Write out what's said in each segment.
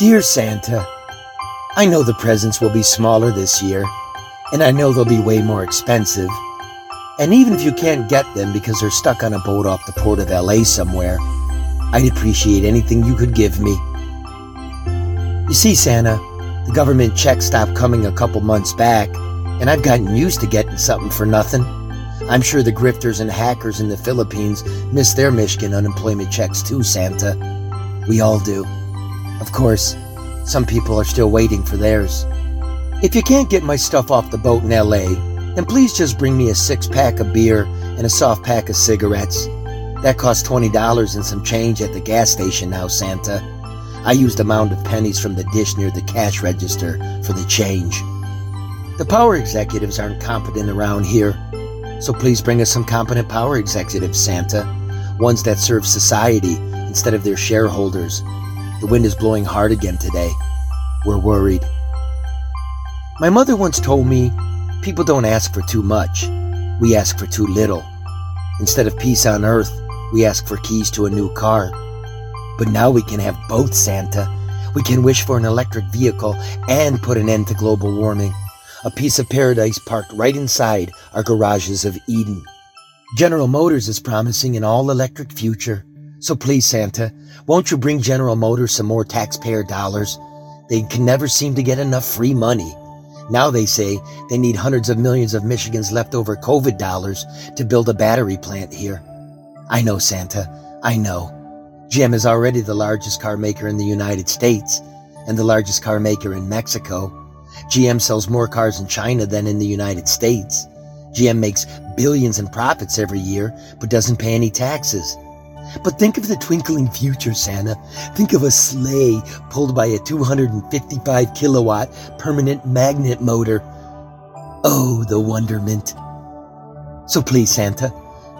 Dear Santa, I know the presents will be smaller this year, and I know they'll be way more expensive. And even if you can't get them because they're stuck on a boat off the port of LA somewhere, I'd appreciate anything you could give me. You see, Santa, the government check stopped coming a couple months back, and I've gotten used to getting something for nothing. I'm sure the grifters and hackers in the Philippines miss their Michigan unemployment checks too, Santa. We all do. Of course, some people are still waiting for theirs. If you can't get my stuff off the boat in LA, then please just bring me a six pack of beer and a soft pack of cigarettes. That costs $20 and some change at the gas station now, Santa. I used a mound of pennies from the dish near the cash register for the change. The power executives aren't competent around here, so please bring us some competent power executives, Santa. Ones that serve society instead of their shareholders. The wind is blowing hard again today. We're worried. My mother once told me people don't ask for too much, we ask for too little. Instead of peace on earth, we ask for keys to a new car. But now we can have both, Santa. We can wish for an electric vehicle and put an end to global warming. A piece of paradise parked right inside our garages of Eden. General Motors is promising an all electric future. So please, Santa, won't you bring General Motors some more taxpayer dollars? They can never seem to get enough free money. Now they say they need hundreds of millions of Michigan's leftover COVID dollars to build a battery plant here. I know, Santa. I know. GM is already the largest car maker in the United States and the largest car maker in Mexico. GM sells more cars in China than in the United States. GM makes billions in profits every year, but doesn't pay any taxes. But think of the twinkling future, Santa. Think of a sleigh pulled by a 255 kilowatt permanent magnet motor. Oh, the wonderment. So please, Santa,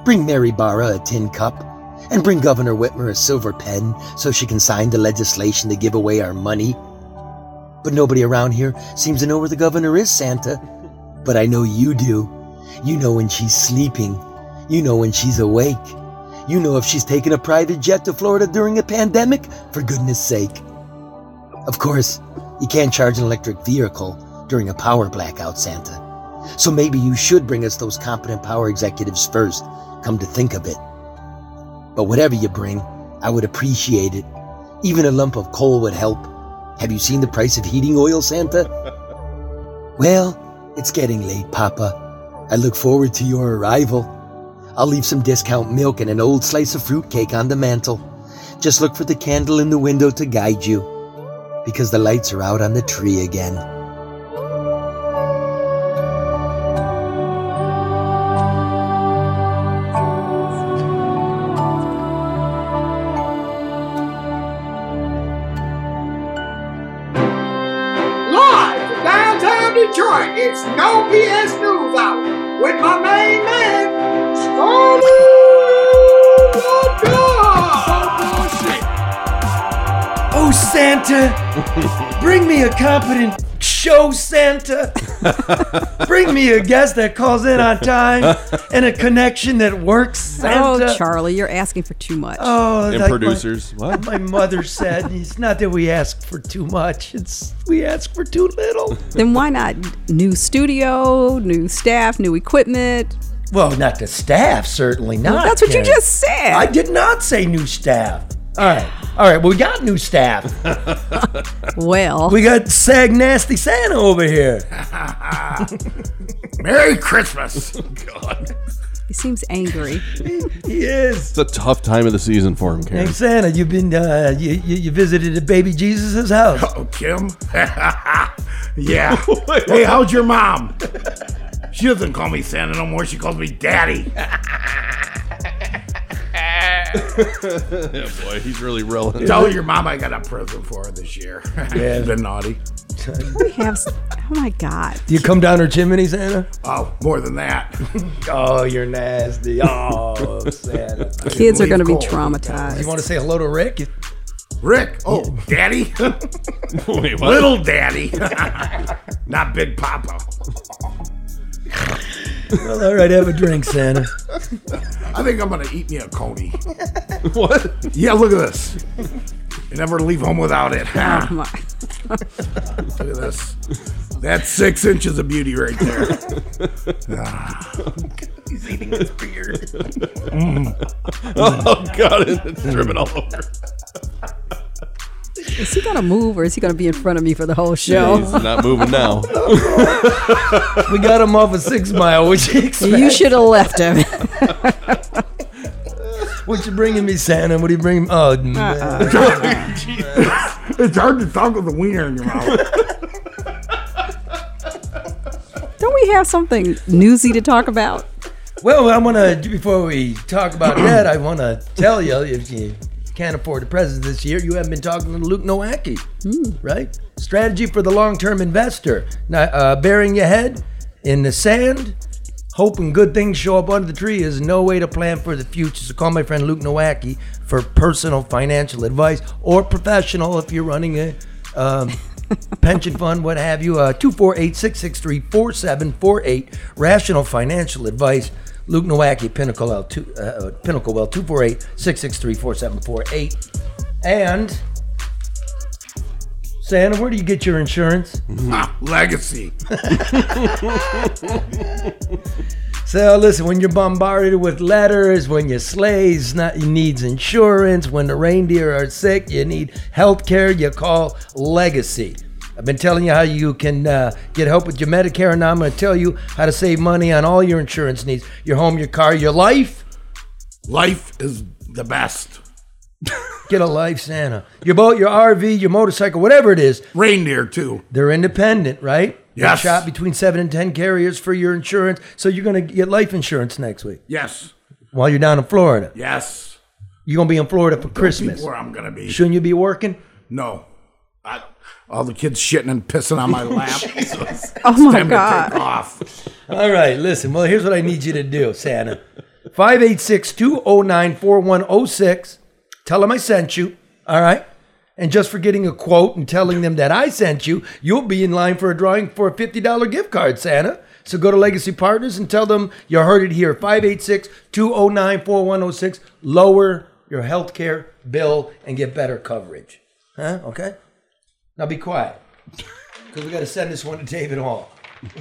bring Mary Barra a tin cup and bring Governor Whitmer a silver pen so she can sign the legislation to give away our money. But nobody around here seems to know where the governor is, Santa. But I know you do. You know when she's sleeping. You know when she's awake. You know if she's taken a private jet to Florida during a pandemic, for goodness sake. Of course, you can't charge an electric vehicle during a power blackout, Santa. So maybe you should bring us those competent power executives first, come to think of it. But whatever you bring, I would appreciate it. Even a lump of coal would help. Have you seen the price of heating oil, Santa? well, it's getting late, Papa. I look forward to your arrival. I'll leave some discount milk and an old slice of fruitcake on the mantel. Just look for the candle in the window to guide you, because the lights are out on the tree again. Oh, Santa! Bring me a competent show, Santa! Bring me a guest that calls in on time and a connection that works, Santa! Oh, Charlie, you're asking for too much. Oh, And like producers. My, What? my mother said, it's not that we ask for too much, it's we ask for too little. Then why not new studio, new staff, new equipment? Well, not the staff, certainly not. That's what you just said. I did not say new staff. All right, all right. Well, we got new staff. well, We got Sag Nasty Santa over here. Merry Christmas. God. He seems angry. He is. It's a tough time of the season for him, Karen. Hey Santa, you've been uh, you, you you visited the baby Jesus' house. Oh, Kim? yeah. hey, how's your mom? She doesn't call me Santa no more. She calls me Daddy. Yeah, boy, he's really rolling. Tell your mom I got a present for her this year. Yeah. She's been naughty. We have. Oh my God. Do you come down her chimney, Santa? Oh, more than that. Oh, you're nasty. Oh, Santa. Kids are going to be traumatized. You want to say hello to Rick? Rick. Oh, Daddy. Wait, what? Little Daddy. Not Big Papa. Well, all right, have a drink, Santa. I think I'm gonna eat me a coney. What? Yeah, look at this. You never leave home without it. Oh, ah. Ha. Come on. Look at this. That's six inches of beauty right there. Ah. He's eating his beard. Mm. Oh god, it's dripping all over. Is he gonna move or is he gonna be in front of me for the whole show? He's not moving now. We got him off a six mile. What you expect? You should have left him. What you bringing me, Santa? What are you bringing? Oh, uh-uh. man. It's hard to talk with a wiener in your mouth. Don't we have something newsy to talk about? well, I want to before we talk about that, I want to tell you if you can't afford the presents this year, you haven't been talking to Luke Nowacki, right? Strategy for the long-term investor. Now, uh, burying your head in the sand, hoping good things show up under the tree is no way to plan for the future. So call my friend Luke Nowacki for personal financial advice or professional if you're running a um, pension fund, what have you. Uh, 248 663 4748. Rational financial advice. Luke Nowacki, Pinnacle, L, two, uh, Pinnacle Well, 248 663 4748. And Santa, where do you get your insurance? Ah, legacy. So listen, when you're bombarded with letters, when your sleigh's not needs insurance, when the reindeer are sick, you need health care, you call Legacy. I've been telling you how you can uh, get help with your Medicare, and now I'm going to tell you how to save money on all your insurance needs your home, your car, your life. Life is the best. Get a life, Santa. Your boat, your RV, your motorcycle, whatever it is, Reindeer, too. they're independent, right? They Yes. shop between seven and ten carriers for your insurance, so you're going to get life insurance next week Yes. while you're down in Florida. Yes. You're going to be in Florida for Christmas. Where I'm going to be. Shouldn't you be working? No. I, all the kids shitting and pissing on my lap. so Oh my time god. off. All right, listen. Well, here's what I need you to do, Santa. 586 209 4106. Tell them I sent you. All right. And just for getting a quote and telling them that I sent you, you'll be in line for a drawing for a $50 gift card, Santa. So go to Legacy Partners and tell them you heard it here. 586 209 4106. Lower your health care bill and get better coverage. Huh? Okay? Now be quiet. Because we got to send this one to David Hall.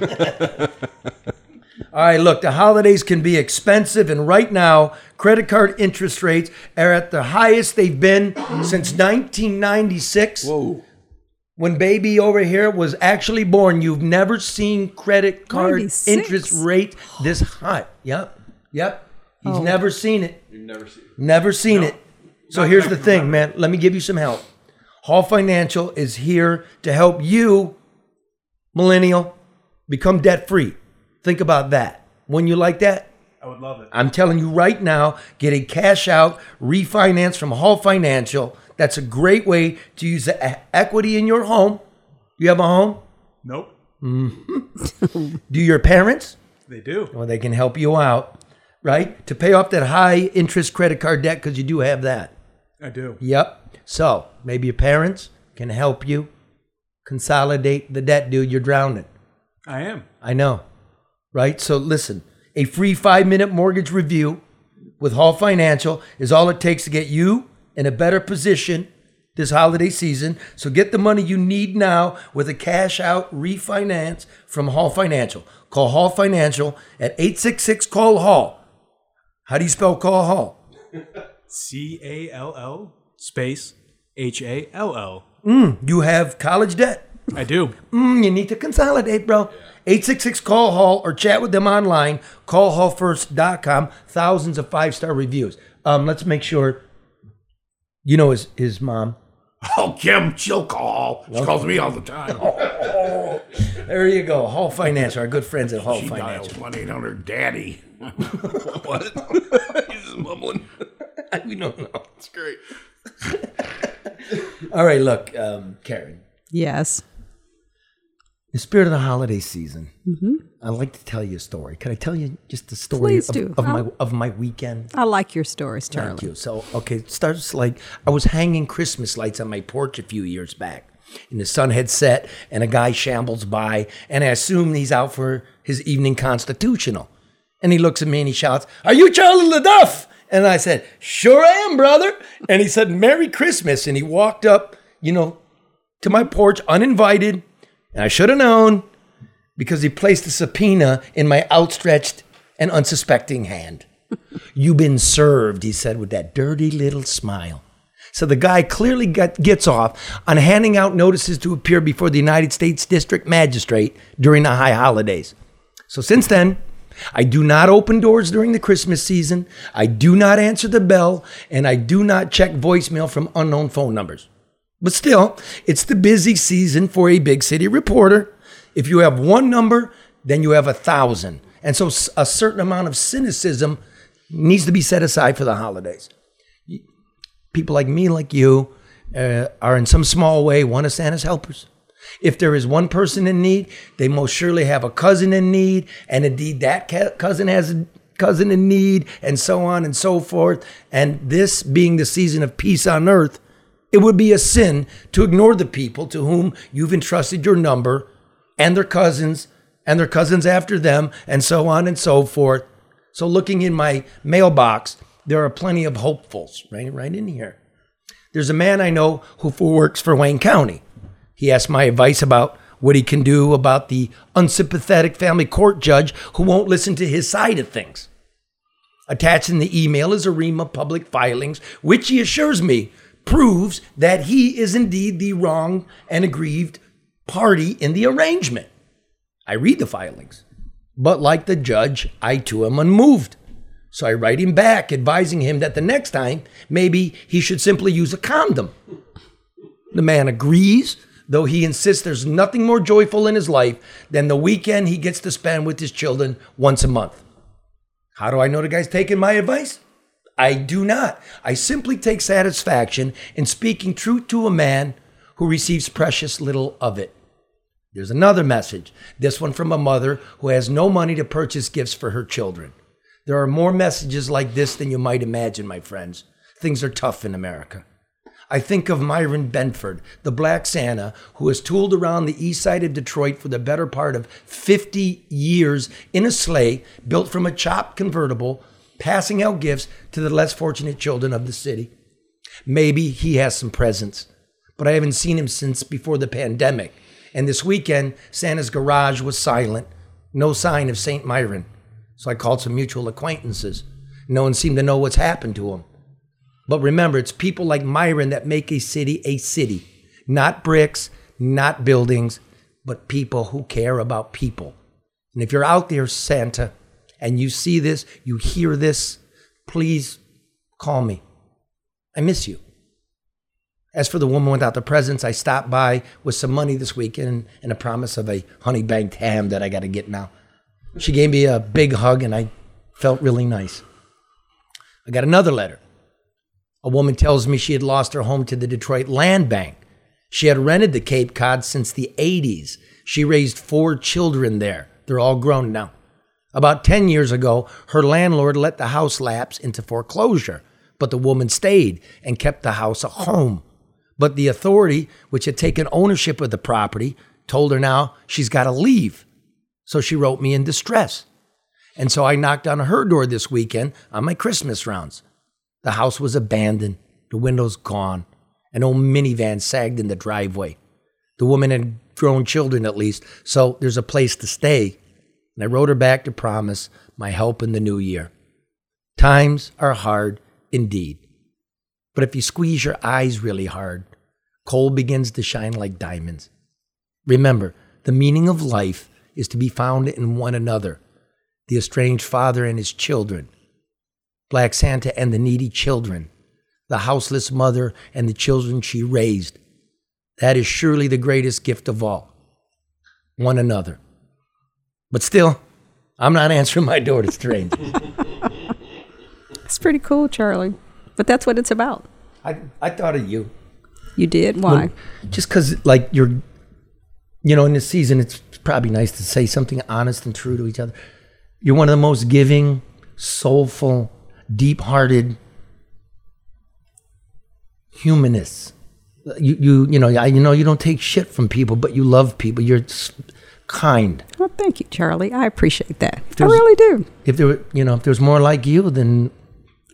All right, look, the holidays can be expensive, and right now, credit card interest rates are at the highest they've been since 1996. Whoa. When baby over here was actually born, you've never seen credit card 96? interest rate this high. Yep, yep. He's Oh. never seen it. You've never seen it. Never seen it. So here's the thing, man. Let me give you some help. Hall Financial is here to help you, millennial, become debt free. Think about that. When you like that, I would love it. I'm telling you right now, get a cash out refinance from Hall Financial. That's a great way to use the equity in your home. You have a home? Nope. Mm-hmm. Do your parents? They do. Well, they can help you out, right? To pay off that high interest credit card debt because you do have that. I do. Yep. So maybe your parents can help you consolidate the debt, dude. You're drowning. I am. I know. Right? So listen, a free five minute mortgage review with Hall Financial is all it takes to get you in a better position this holiday season. So get the money you need now with a cash out refinance from Hall Financial. Call Hall Financial at 866 Call Hall. How do you spell Call Hall? C A L L space H A L L. You have college debt. I do. Mm, you need to consolidate, bro. 866 Call Hall or chat with them online. Callhallfirst.com. Thousands of five star reviews. Um, let's make sure you know his, his mom. Oh, Kim, she'll call. She calls me all the time. There you go. Hall Finance, our good friends at Hall She dials Financial. 1 800 Daddy. What? He's just mumbling. we don't know. It's great. All right, look, um, Karen. Yes. In the spirit of the holiday season, I'd like to tell you a story. Can I tell you just a story Please of, do. of my of my weekend? I like your stories, Charlie. Thank you. So, okay, it starts like I was hanging Christmas lights on my porch a few years back, and the sun had set, and a guy shambles by, and I assume he's out for his evening constitutional. And he looks at me and he shouts, Are you Charlie LeDuff? And I said, Sure I am, brother. And he said, Merry Christmas. And he walked up, you know, to my porch uninvited. And I should have known because he placed a subpoena in my outstretched and unsuspecting hand. You've been served, he said with that dirty little smile. So the guy clearly got, gets off on handing out notices to appear before the United States District Magistrate during the high holidays. So since then, I do not open doors during the Christmas season. I do not answer the bell, and I do not check voicemail from unknown phone numbers. But still, it's the busy season for a big city reporter. If you have one number, then you have a thousand. And so a certain amount of cynicism needs to be set aside for the holidays. People like me, like you, uh, are in some small way one of Santa's helpers. If there is one person in need, they most surely have a cousin in need, and indeed that cousin has a cousin in need, and so on and so forth. And this being the season of peace on earth, it would be a sin to ignore the people to whom you've entrusted your number and their cousins and their cousins after them, and so on and so forth. So, looking in my mailbox, there are plenty of hopefuls right, right in here. There's a man I know who works for Wayne County. He asked my advice about what he can do about the unsympathetic family court judge who won't listen to his side of things. Attached in the email is a ream of public filings, which he assures me proves that he is indeed the wrong and aggrieved party in the arrangement. I read the filings, but like the judge, I too am unmoved. So I write him back, advising him that the next time, maybe he should simply use a condom. The man agrees, though he insists there's nothing more joyful in his life than the weekend he gets to spend with his children once a month. How do I know the guy's taking my advice? I do not. I simply take satisfaction in speaking truth to a man who receives precious little of it. There's another message, this one from a mother who has no money to purchase gifts for her children. There are more messages like this than you might imagine, my friends. Things are tough in America. I think of Myron Benford, the Black Santa, who has tooled around the east side of Detroit for the better part of 50 years in a sleigh built from a chopped convertible, passing out gifts to the less fortunate children of the city. Maybe he has some presents, but I haven't seen him since before the pandemic. And this weekend, Santa's garage was silent, no sign of St. Myron. So I called some mutual acquaintances. No one seemed to know what's happened to him. But remember, it's people like Myron that make a city a city. Not bricks, not buildings, but people who care about people. And if you're out there, Santa, and you see this, you hear this, please call me. I miss you. As for the woman without the presents, I stopped by with some money this weekend and a promise of a honey baked ham that I got to get now. She gave me a big hug and I felt really nice. I got another letter. A woman tells me she had lost her home to the Detroit Land Bank. She had rented the Cape Cod since the 80s. She raised four children there. They're all grown now. About 10 years ago, her landlord let the house lapse into foreclosure, but the woman stayed and kept the house a home. But the authority, which had taken ownership of the property, told her now she's got to leave. So she wrote me in distress. And so I knocked on her door this weekend on my Christmas rounds. The house was abandoned, the windows gone. An old minivan sagged in the driveway. The woman had grown children at least, so there's a place to stay. And I wrote her back to promise my help in the new year. Times are hard indeed. But if you squeeze your eyes really hard, coal begins to shine like diamonds. Remember, the meaning of life is to be found in one another the estranged father and his children, Black Santa and the needy children, the houseless mother and the children she raised. That is surely the greatest gift of all one another. But still, I'm not answering my door to strangers. It's pretty cool, Charlie. But that's what it's about. I, I thought of you. You did? Why? Well, just because, like, you're, you know, in this season, it's probably nice to say something honest and true to each other. You're one of the most giving, soulful, deep hearted humanists. You, you, you know, I, you know, you don't take shit from people, but you love people. You're kind. well, thank you, Charlie. I appreciate that. I really do. If there, were, you know, if there's more like you, then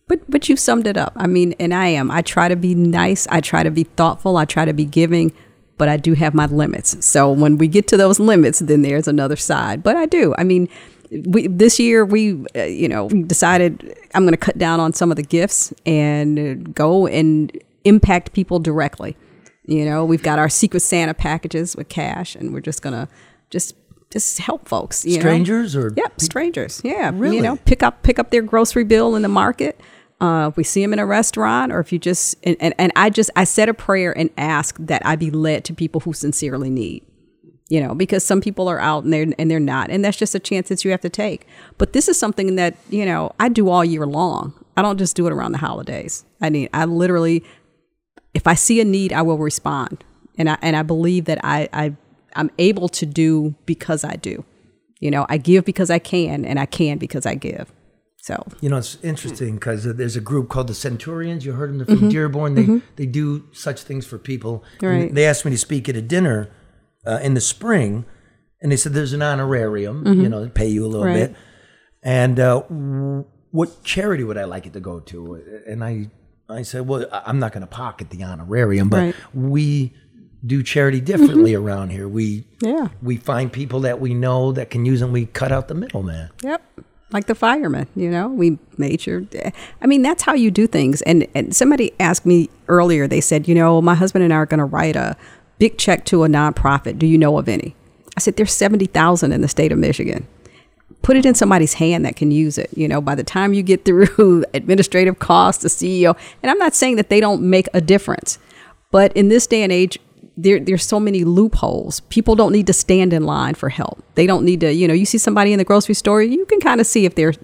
But but you summed it up. I mean, and I am. I try to be nice. I try to be thoughtful. I try to be giving, but I do have my limits. So when we get to those limits, then there's another side. But I do. I mean, we this year we uh, you know we decided I'm going to cut down on some of the gifts and uh, go and impact people directly. You know, we've got our Secret Santa packages with cash, and we're just gonna just just help folks. You know? Strangers or Yep, strangers. Yeah, Really? You know, pick up pick up their grocery bill in the market. Uh, if we see them in a restaurant, or if you just and, and and I just I said a prayer and ask that I be led to people who sincerely need. You know, because some people are out and they're and they're not, and that's just a chance that you have to take. But this is something that you know I do all year long. I don't just do it around the holidays. I mean, I literally, if I see a need, I will respond, and I and I believe that I I I'm able to do because I do. You know, I give because I can, and I can because I give. So You know, it's interesting because there's a group called the Centurions. You heard them from mm-hmm. Dearborn. They mm-hmm. they do such things for people. And Right. They asked me to speak at a dinner uh, in the spring, and they said there's an honorarium. You know, they pay you a little Right. bit. And uh, what charity would I like it to go to? And I I said, well, I'm not going to pocket the honorarium, but Right. we do charity differently around here. We Yeah. we find people that we know that can use, and we cut out the middleman. Yep. Like the firemen, you know, we made sure. I mean, that's how you do things. And and somebody asked me earlier. They said, you know, my husband and I are going to write a big check to a nonprofit. Do you know of any? I said, there's seventy thousand in the state of Michigan. Put it in somebody's hand that can use it. You know, by the time you get through administrative costs, the CEO, and I'm not saying that they don't make a difference, but in this day and age, there, there's so many loopholes. People don't need to stand in line for help. They don't need to, you know, you see somebody in the grocery store, you can kind of see if they're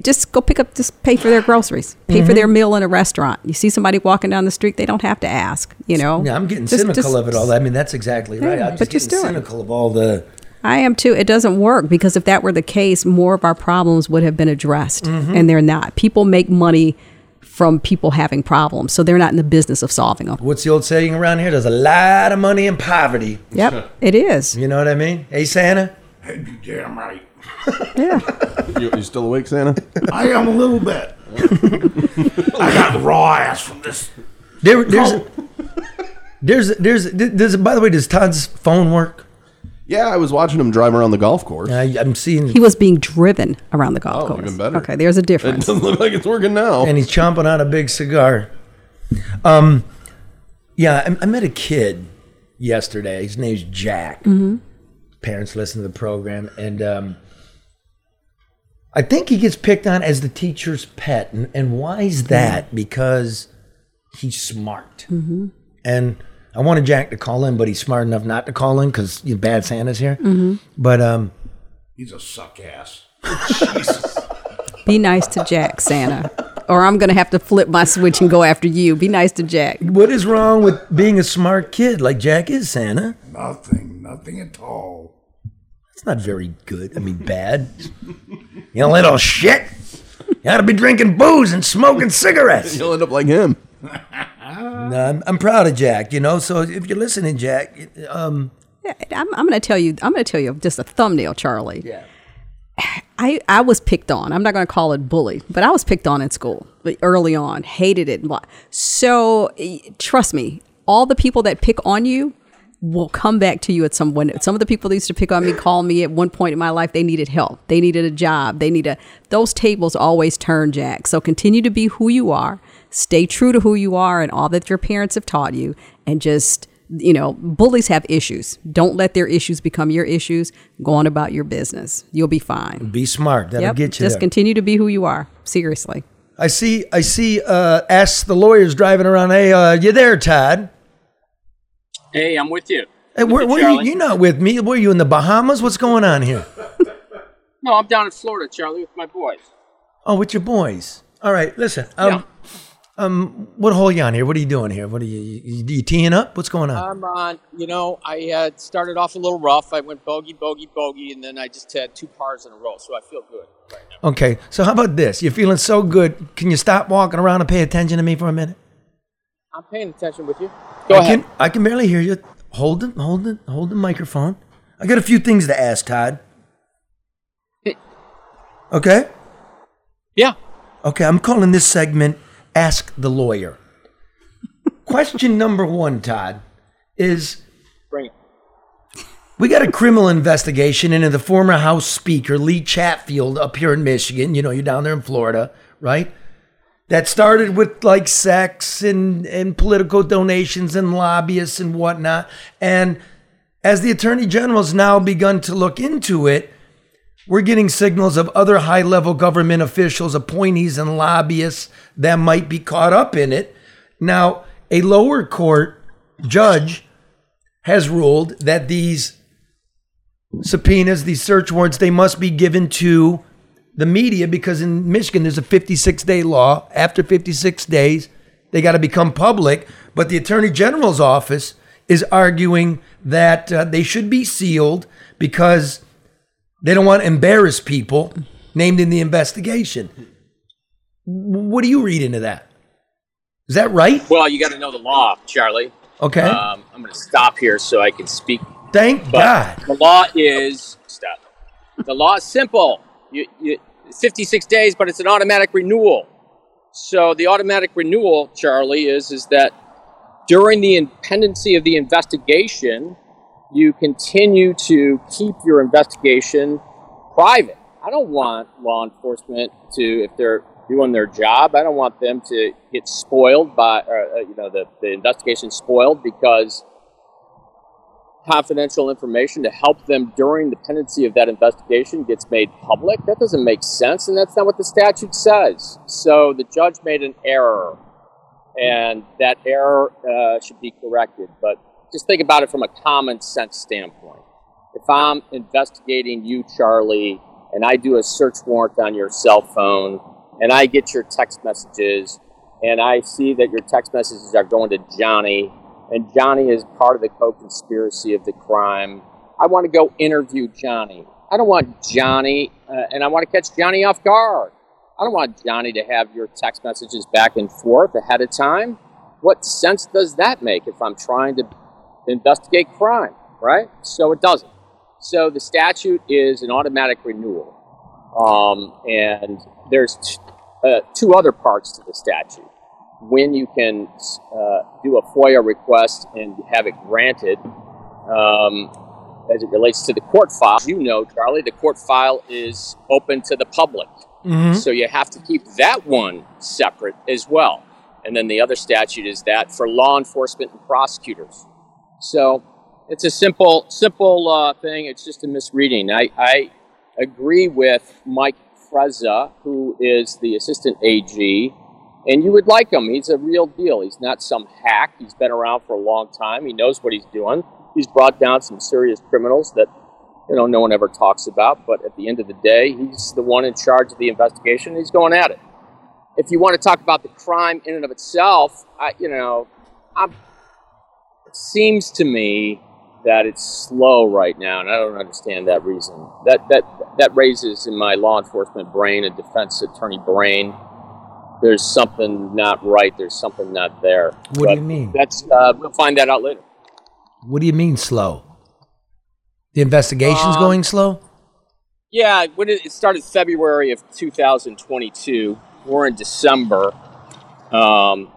just go pick up, just pay for their groceries, pay for their mm-hmm. meal in a restaurant. You see somebody walking down the street, they don't have to ask, you know. Yeah, I'm getting Just- cynical just- of it all. I mean, that's exactly right. I'm just but just getting do it. of all the. I am too. It doesn't work because if that were the case, more of our problems would have been addressed, mm-hmm. and they're not. People make money from people having problems, so they're not in the business of solving them. What's the old saying around here? There's a lot of money in poverty. Yep, it is. You know what I mean? Hey, Santa. Hey, you damn right. Yeah. You, you still awake, Santa? I am a little bit. I got raw ass from this. There, there's, there's, there's, there's. By the way, does Todd's phone work? yeah, I was watching him drive around the golf course. I, I'm seeing, He was being driven around the golf Oh, course. even better. Okay, there's a difference. It difference. doesn't look like it's working now. and he's chomping on a big cigar. Um, yeah, I, I met a kid yesterday. His name's Jack. Parents listen to the program, and um, I think he gets picked on as the teacher's pet. And, and why is that? Because he's smart. And I wanted Jack to call in, but he's smart enough not to call in because you know, bad Santa's here. But um, He's a suck ass. Be nice to Jack, Santa. Or I'm going to have to flip my switch and go after you. Be nice to Jack. what is wrong with being a smart kid like Jack is, Santa? Nothing, nothing at all. It's not very good. I mean, bad. You know, little shit. You ought to be drinking booze and smoking cigarettes. You'll end up like him. No, I'm, I'm proud of Jack. You know, so if you're listening, Jack, um, Yeah, I'm, I'm going to tell you. I'm going to tell you just a thumbnail, Charlie. yeah, I, I was picked on. I'm not going to call it bully, but I was picked on in school like, early on. Hated it. So eh, trust me, all the people that pick on you will come back to you at some point. Some of the people that used to pick on me call me at one point in my life. They needed help. They needed a job. They need a. Those tables always turn, Jack. So continue to be who you are. Stay true to who you are and all that your parents have taught you, and just you know, bullies have issues. Don't let their issues become your issues. Go on about your business. You'll be fine. be smart. That'll Yep. get you Just there. continue to be who you are. Seriously. I see. I see. Uh, ask the lawyers driving around. Hey, uh, you there, Todd? Hey, I'm with you. Hey, where, you, where you, Charlie. you're not with me. Were you in the Bahamas? What's going on here? No, I'm down in Florida, Charlie, with my boys. Oh, with your boys. All right. Listen. Um, um, what hole you on here? What are you doing here? What are you? You, you teeing up? What's going on? I'm on. You know, I uh, started off a little rough. I went bogey, bogey, bogey, and then I just had two pars in a row, so I feel good right now. Okay, so how about this? You're feeling so good. Can you stop walking around and pay attention to me for a minute? I'm paying attention with you. Go I ahead. can I can barely hear you. Hold it, hold it, hold the microphone. I got a few things to ask, Todd. Okay? Yeah. Okay, I'm calling this segment Ask the Lawyer. Question number one, Todd, is Bring it. we got a criminal investigation into the former House Speaker, Lee Chatfield, up here in Michigan. You know, you're down there in Florida, right? That started with like sex and, and political donations and lobbyists and whatnot. And as the Attorney General's now begun to look into it, we're getting signals of other high level government officials, appointees, and lobbyists that might be caught up in it. Now, a lower court judge has ruled that these subpoenas, these search warrants, they must be given to the media because in Michigan there's a 56 day law. After 56 days, they got to become public. But the Attorney General's office is arguing that uh, they should be sealed because they don't want to embarrass people named in the investigation. What do you read into that? Is that right? Well, you got to know the law, Charlie. Okay. Um, I'm going to stop here so I can speak. Thank But God. the law is stop. The law is simple. You, you, 56 days, but it's an automatic renewal. So the automatic renewal, Charlie, is is that during the pendency of the investigation, you continue to keep your investigation private. I don't want law enforcement to, if they're doing their job, I don't want them to get spoiled by, uh, you know, the, the investigation spoiled because confidential information to help them during the pendency of that investigation gets made public. That doesn't make sense, and that's not what the statute says. So the judge made an error, and that error uh, should be corrected. But just think about it from a common sense standpoint. If I'm investigating you, Charlie, and I do a search warrant on your cell phone, and I get your text messages, and I see that your text messages are going to Johnny, and Johnny is part of the co-conspiracy of the crime. I want to go interview Johnny. I don't want Johnny, uh, and I want to catch Johnny off guard. I don't want Johnny to have your text messages back and forth ahead of time. What sense does that make if I'm trying to investigate crime, right? So it doesn't. So the statute is an automatic renewal. Um, and there's t- uh, two other parts to the statute. When you can uh, do a FOIA request and have it granted, um, as it relates to the court file, you know, Charlie, the court file is open to the public. So you have to keep that one separate as well. And then the other statute is that for law enforcement and prosecutors. So it's a simple, simple uh, thing. It's just a misreading. I, I agree with Mike Frezza, who is the assistant AG, and you would like him. He's a real deal. He's not some hack. He's been around for a long time. He knows what he's doing. He's brought down some serious criminals that you know no one ever talks about. But at the end of the day, he's the one in charge of the investigation. He's going at it. If you want to talk about the crime in and of itself, I, you know, I'm, it seems to me that it's slow right now, and I don't understand that reason. That that that raises in my law enforcement brain and defense attorney brain. There's something not right. There's something not there. What do you mean? That's uh, we'll find that out later. What do you mean slow? The investigation's Um, going slow? Yeah, when it, it started February of 2022. We're in December. Um,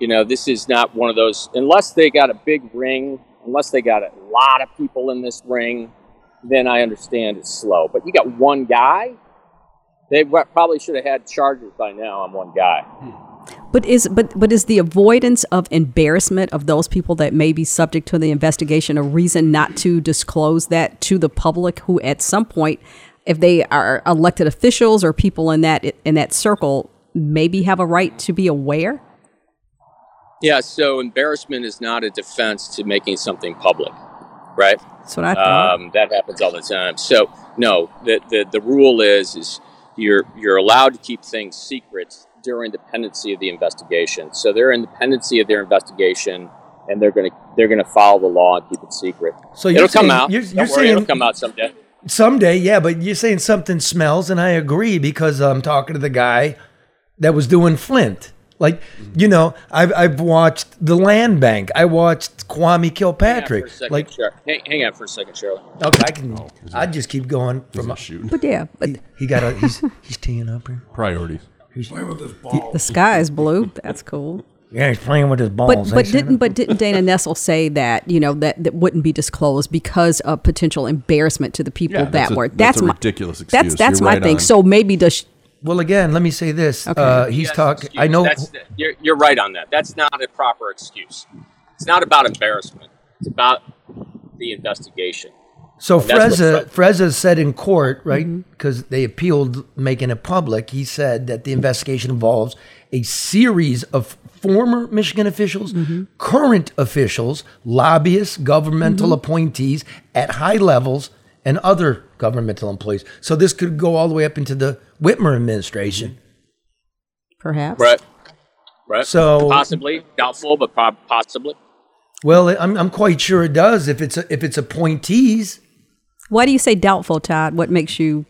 you know, this is not one of those unless they got a big ring, unless they got a lot of people in this ring, then I understand it's slow. But you got one guy. They probably should have had charges by now on one guy. But is but but is the avoidance of embarrassment of those people that may be subject to the investigation a reason not to disclose that to the public who at some point if they are elected officials or people in that in that circle maybe have a right to be aware? Yeah, so embarrassment is not a defense to making something public, right? That's what I thought. Um, that happens all the time. So no, the, the the rule is is you're you're allowed to keep things secret during the pendency of the investigation. So they're in the pendency of their investigation, and they're gonna they're gonna follow the law and keep it secret. So it'll come saying- out. you're- Don't you're worry, it'll come out someday. Someday, yeah, but you're saying something smells, and I agree because I'm talking to the guy that was doing Flint. Like, you know, I've, I've watched The Land Bank. I watched Kwame Hang on Kilpatrick. for a second, like, Char- hang, hang on for a second, Shirley. okay, I can, oh, I just keep going from. a Shooting. but yeah, but He got a, he's, he's teeing up here. Priorities. He's playing with his balls. The sky is blue. That's cool. Yeah, he's playing with his balls. But but didn't but didn't Dana Nessel say that you know that that wouldn't be disclosed because of potential embarrassment to the people Yeah, that that's a- were that's a my, ridiculous That's excuse. that's You're my right thing. on. So maybe does Well, again, let me say this. Okay. Uh, he's Yes, talking. I know. That's, you're, you're right on that. That's not a proper excuse. It's not about embarrassment. It's about the investigation. So That's Frezza, what Frezza said in court, right? Mm-hmm. Because they appealed making it public. He said that the investigation involves a series of former Michigan officials, Mm-hmm. current officials, lobbyists, governmental Mm-hmm. appointees at high levels, and other governmental employees. So this could go all the way up into the Whitmer administration. perhaps Right. Right. So- possibly doubtful, but possibly. Well, I'm, I'm quite sure it does if it's a, if it's appointees. Why do you say doubtful, Todd? What makes you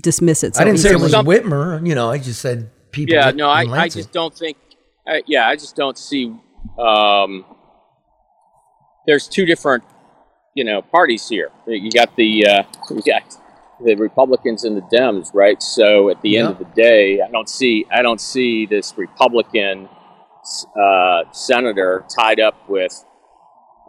dismiss it? So I didn't say it was Some- Whitmer. You know, I just said people. Yeah. No, I, I just don't think. I, yeah, I just don't see. Um, there's two different, you know, parties here. You got the uh, you got the Republicans and the Dems, right? So at the end of the day, I don't see I don't see this Republican uh, senator tied up with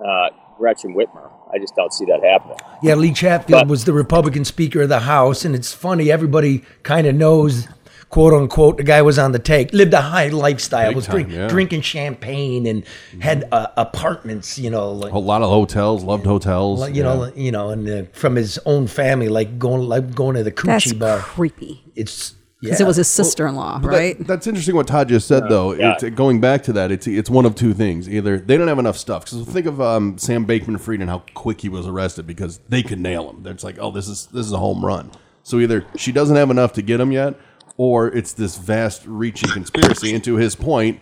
uh, Gretchen Whitmer. I just don't see that happening. Yeah, Lee Chatfield But- was the Republican Speaker of the House, and it's funny. Everybody kind of knows, quote unquote, the guy was on the take, lived a high lifestyle, Big was time, drink, yeah. drinking champagne and had uh, apartments, you know, like, A lot of hotels, loved hotels. like, you know, you know, and uh, from his own family, like going like going to the That's coochie bar. creepy It's because yeah. it was his sister-in-law, That- right? that's interesting what Todd just said, though. yeah. It's, going back to that, it's it's one of two things. Either they don't have enough stuff. Because think of um, Sam Bankman-Fried and how quick he was arrested because they could nail him. It's like, oh, this is this is a home run. So either she doesn't have enough to get him yet, or it's this vast reaching conspiracy. and to his point,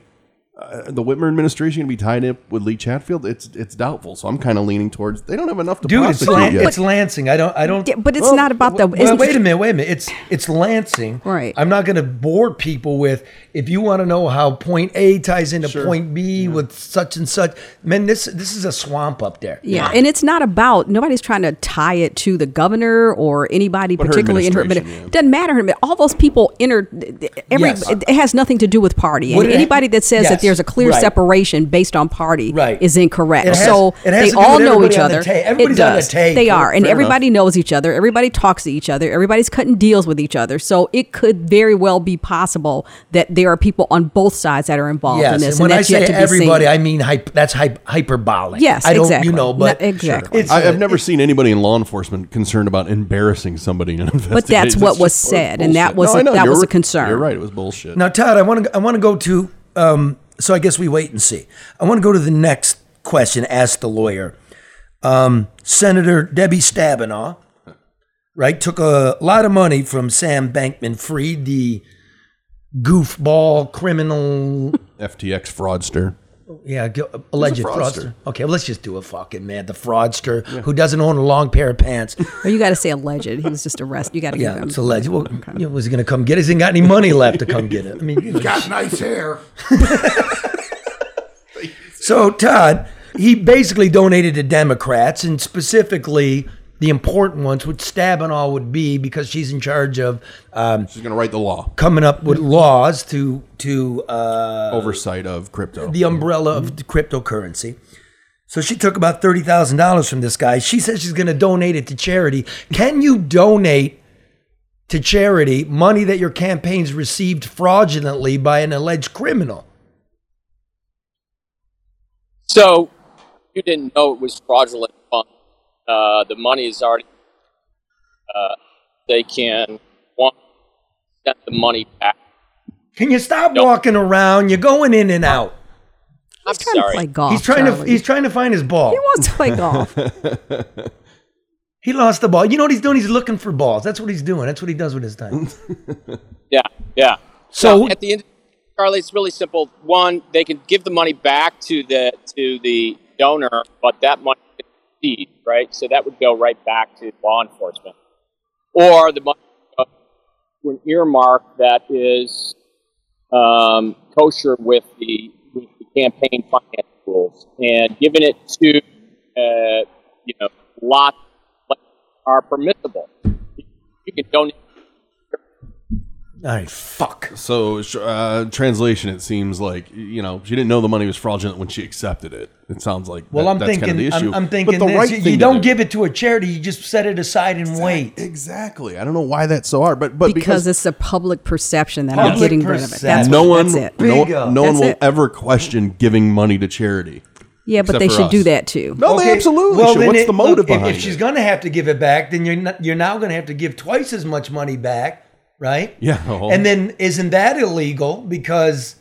uh, the Whitmer administration going to be tied up with Lee Chatfield. It's it's doubtful. So I'm kind of leaning towards they don't have enough to Dude, it's, prosecute Lan- yet. it's Lansing. I don't. I don't. Yeah, but it's not about the- Well, wait a minute. Wait a minute. It's it's Lansing. Right. I'm not going to bore people with. If you want to know how point A ties into point B with such and such, man, this this is a swamp up there. Yeah, and it's not about nobody's trying to tie it to the governor or anybody But her particularly in her. But administration, it doesn't matter. All those people entered. Every Yes. it, it has nothing to do with party. And anybody that says yes, that there's a clear right. separation based on party Right. is incorrect. Has- so they all know each other. ta- it everybody's on the does. take. They are, and fair everybody knows each other. Everybody talks to each other. Everybody's cutting deals with each other. So it could very well be possible that there are people on both sides that are involved in this, and when I that's say yet to be everybody, seen. I mean hype, that's hype, hyperbolic. Yes, I don't, exactly. You know, but No, exactly. It's, I, I've never seen anybody in law enforcement concerned about embarrassing somebody in an investigation. But that's what was just said, and that was No, a- I that was a concern. You're right. It was bullshit. Now, Todd, I want to I want to go to. Um, so I guess we wait and see. I want to go to the next question. Ask the lawyer. Um, Senator Debbie Stabenow, right, took a lot of money from Sam Bankman-Fried, the goofball criminal. FTX fraudster. Yeah, gu- uh, alleged fraudster. fraudster. Okay, well, let's just do a fucking man. The fraudster who doesn't own a long pair of pants. Or you got to say alleged. He was just arrested. You got to Yeah, give him. it's alleged. Well, you know, was he going to come get it? He ain't got any money left to come get it. I mean, you know, Got nice hair. So Todd, he basically donated to Democrats, and specifically the important ones, which Stabenow would be because she's in charge of um, She's going to write the law. coming up with laws to to uh, Oversight of crypto. the umbrella of the cryptocurrency. So she took about thirty thousand dollars from this guy. She says she's going to donate it to charity. Can you donate to charity money that your campaigns received fraudulently by an alleged criminal? So you didn't know it was fraudulent funds. Uh, the money is already. Uh, they can want get the money back. Can you stop Nope. walking around? You're going in and out. I'm He's trying to sorry. play golf. He's trying to he's trying to find his ball. He wants to play golf. He lost the ball. You know what he's doing? He's looking for balls. That's what he's doing. That's what he does with his time. Yeah, yeah. So- Now, at the end, Charlie, it's really simple. One, they can give the money back to the to the donor, but that money is seed, right? So that would go right back to law enforcement, or the money an earmark that is um, kosher with the with the campaign finance rules, and giving it to uh, you know lots are permissible. You can donate All right, fuck. So, uh, translation, it seems like you know she didn't know the money was fraudulent when she accepted it. It sounds like Well, that- I'm that's thinking, kind of the issue. I'm, I'm thinking but the this, right you, thing you don't do- give it to a charity, you just set it aside and wait. exactly. I don't know why that's so hard, but but because, because, it's a public perception that I'm Public getting rid of it. perception. That's no what, one, That's it. No, you no one will it. ever question giving money to charity. Yeah, but they should us. do that too. No, they absolutely should. What's it- the motive look, if- behind if, she's going to have to give it back, then you're not, you're now going to have to give twice as much money back, right? Yeah. oh. And then isn't that illegal because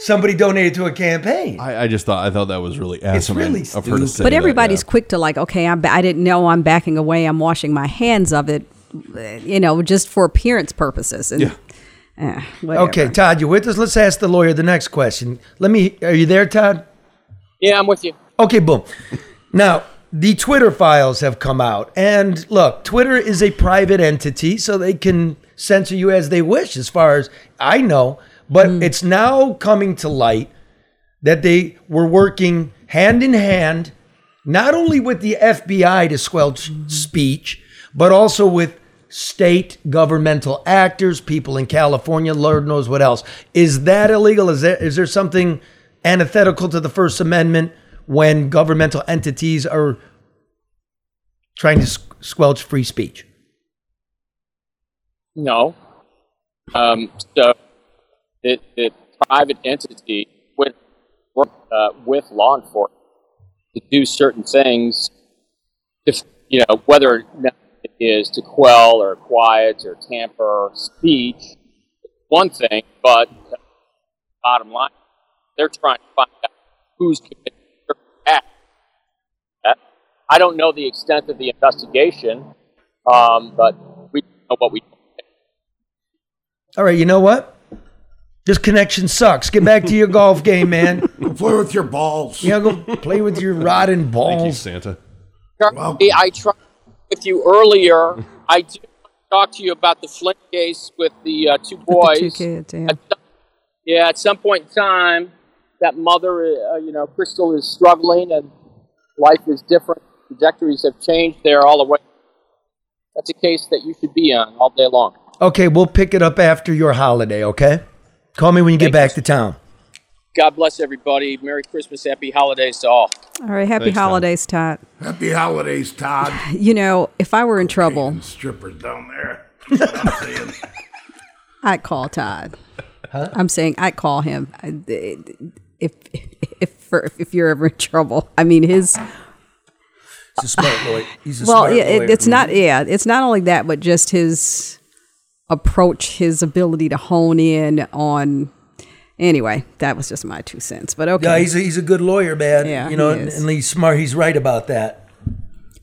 somebody donated to a campaign? I, I just thought I thought that was really asinine really of her to stupid. say But that, everybody's yeah. quick to like, okay, I'm, I didn't know I'm backing away. I'm washing my hands of it, you know, just for appearance purposes. And, Yeah. eh. Okay, Todd, you with us? Let's ask the lawyer the next question. Let me. Are you there, Todd? Yeah, I'm with you. Okay, boom. Now, the Twitter files have come out. And look, Twitter is a private entity, so they can censor you as they wish, as far as I know. But hmm. it's now coming to light that they were working hand in hand, not only with the FBI to squelch speech, but also with state governmental actors, people in California, Lord knows what else. Is that illegal? Is there is there something antithetical to the First Amendment when governmental entities are trying to squelch free speech? No. Um, so the, the private entity would work uh, with law enforcement to do certain things, if, you know, whether it is to quell or quiet or tamper speech, one thing, but bottom line, they're trying to find out who's committing certain. Uh, I don't know the extent of the investigation, um, but we know what we All right, you know what? This connection sucks. Get back to your golf game, man. Go play with your balls. You know, go play with your rod and Thank you, balls. Santa. Charlie, I tried with you earlier. I did talk to you about the Flint case with the uh, two With boys. the two kids, yeah. At some- yeah, at some point in time, that mother, uh, you know, Crystal is struggling and life is different. Trajectories have changed there all the way. That's a case that you should be on all day long. Okay, we'll pick it up after your holiday, okay? Call me when you get back you. to town. God bless everybody. Merry Christmas. Happy holidays to all. All right, happy Thanks, holidays, Todd. Happy holidays, Todd. You know, if I were in trouble, And strippers down there. I'm saying. I'd call Todd. I'm saying I'd call him I- if if for, if you're ever in trouble. I mean, his He's a smart lawyer. He's a well, yeah, it, it's not. Yeah, it's not only that, but just his approach, his ability to hone in on. Anyway, that was just my two cents. But okay, Yeah, he's a, he's a good lawyer, man. Yeah, you know, he is. and he's smart. He's right about that.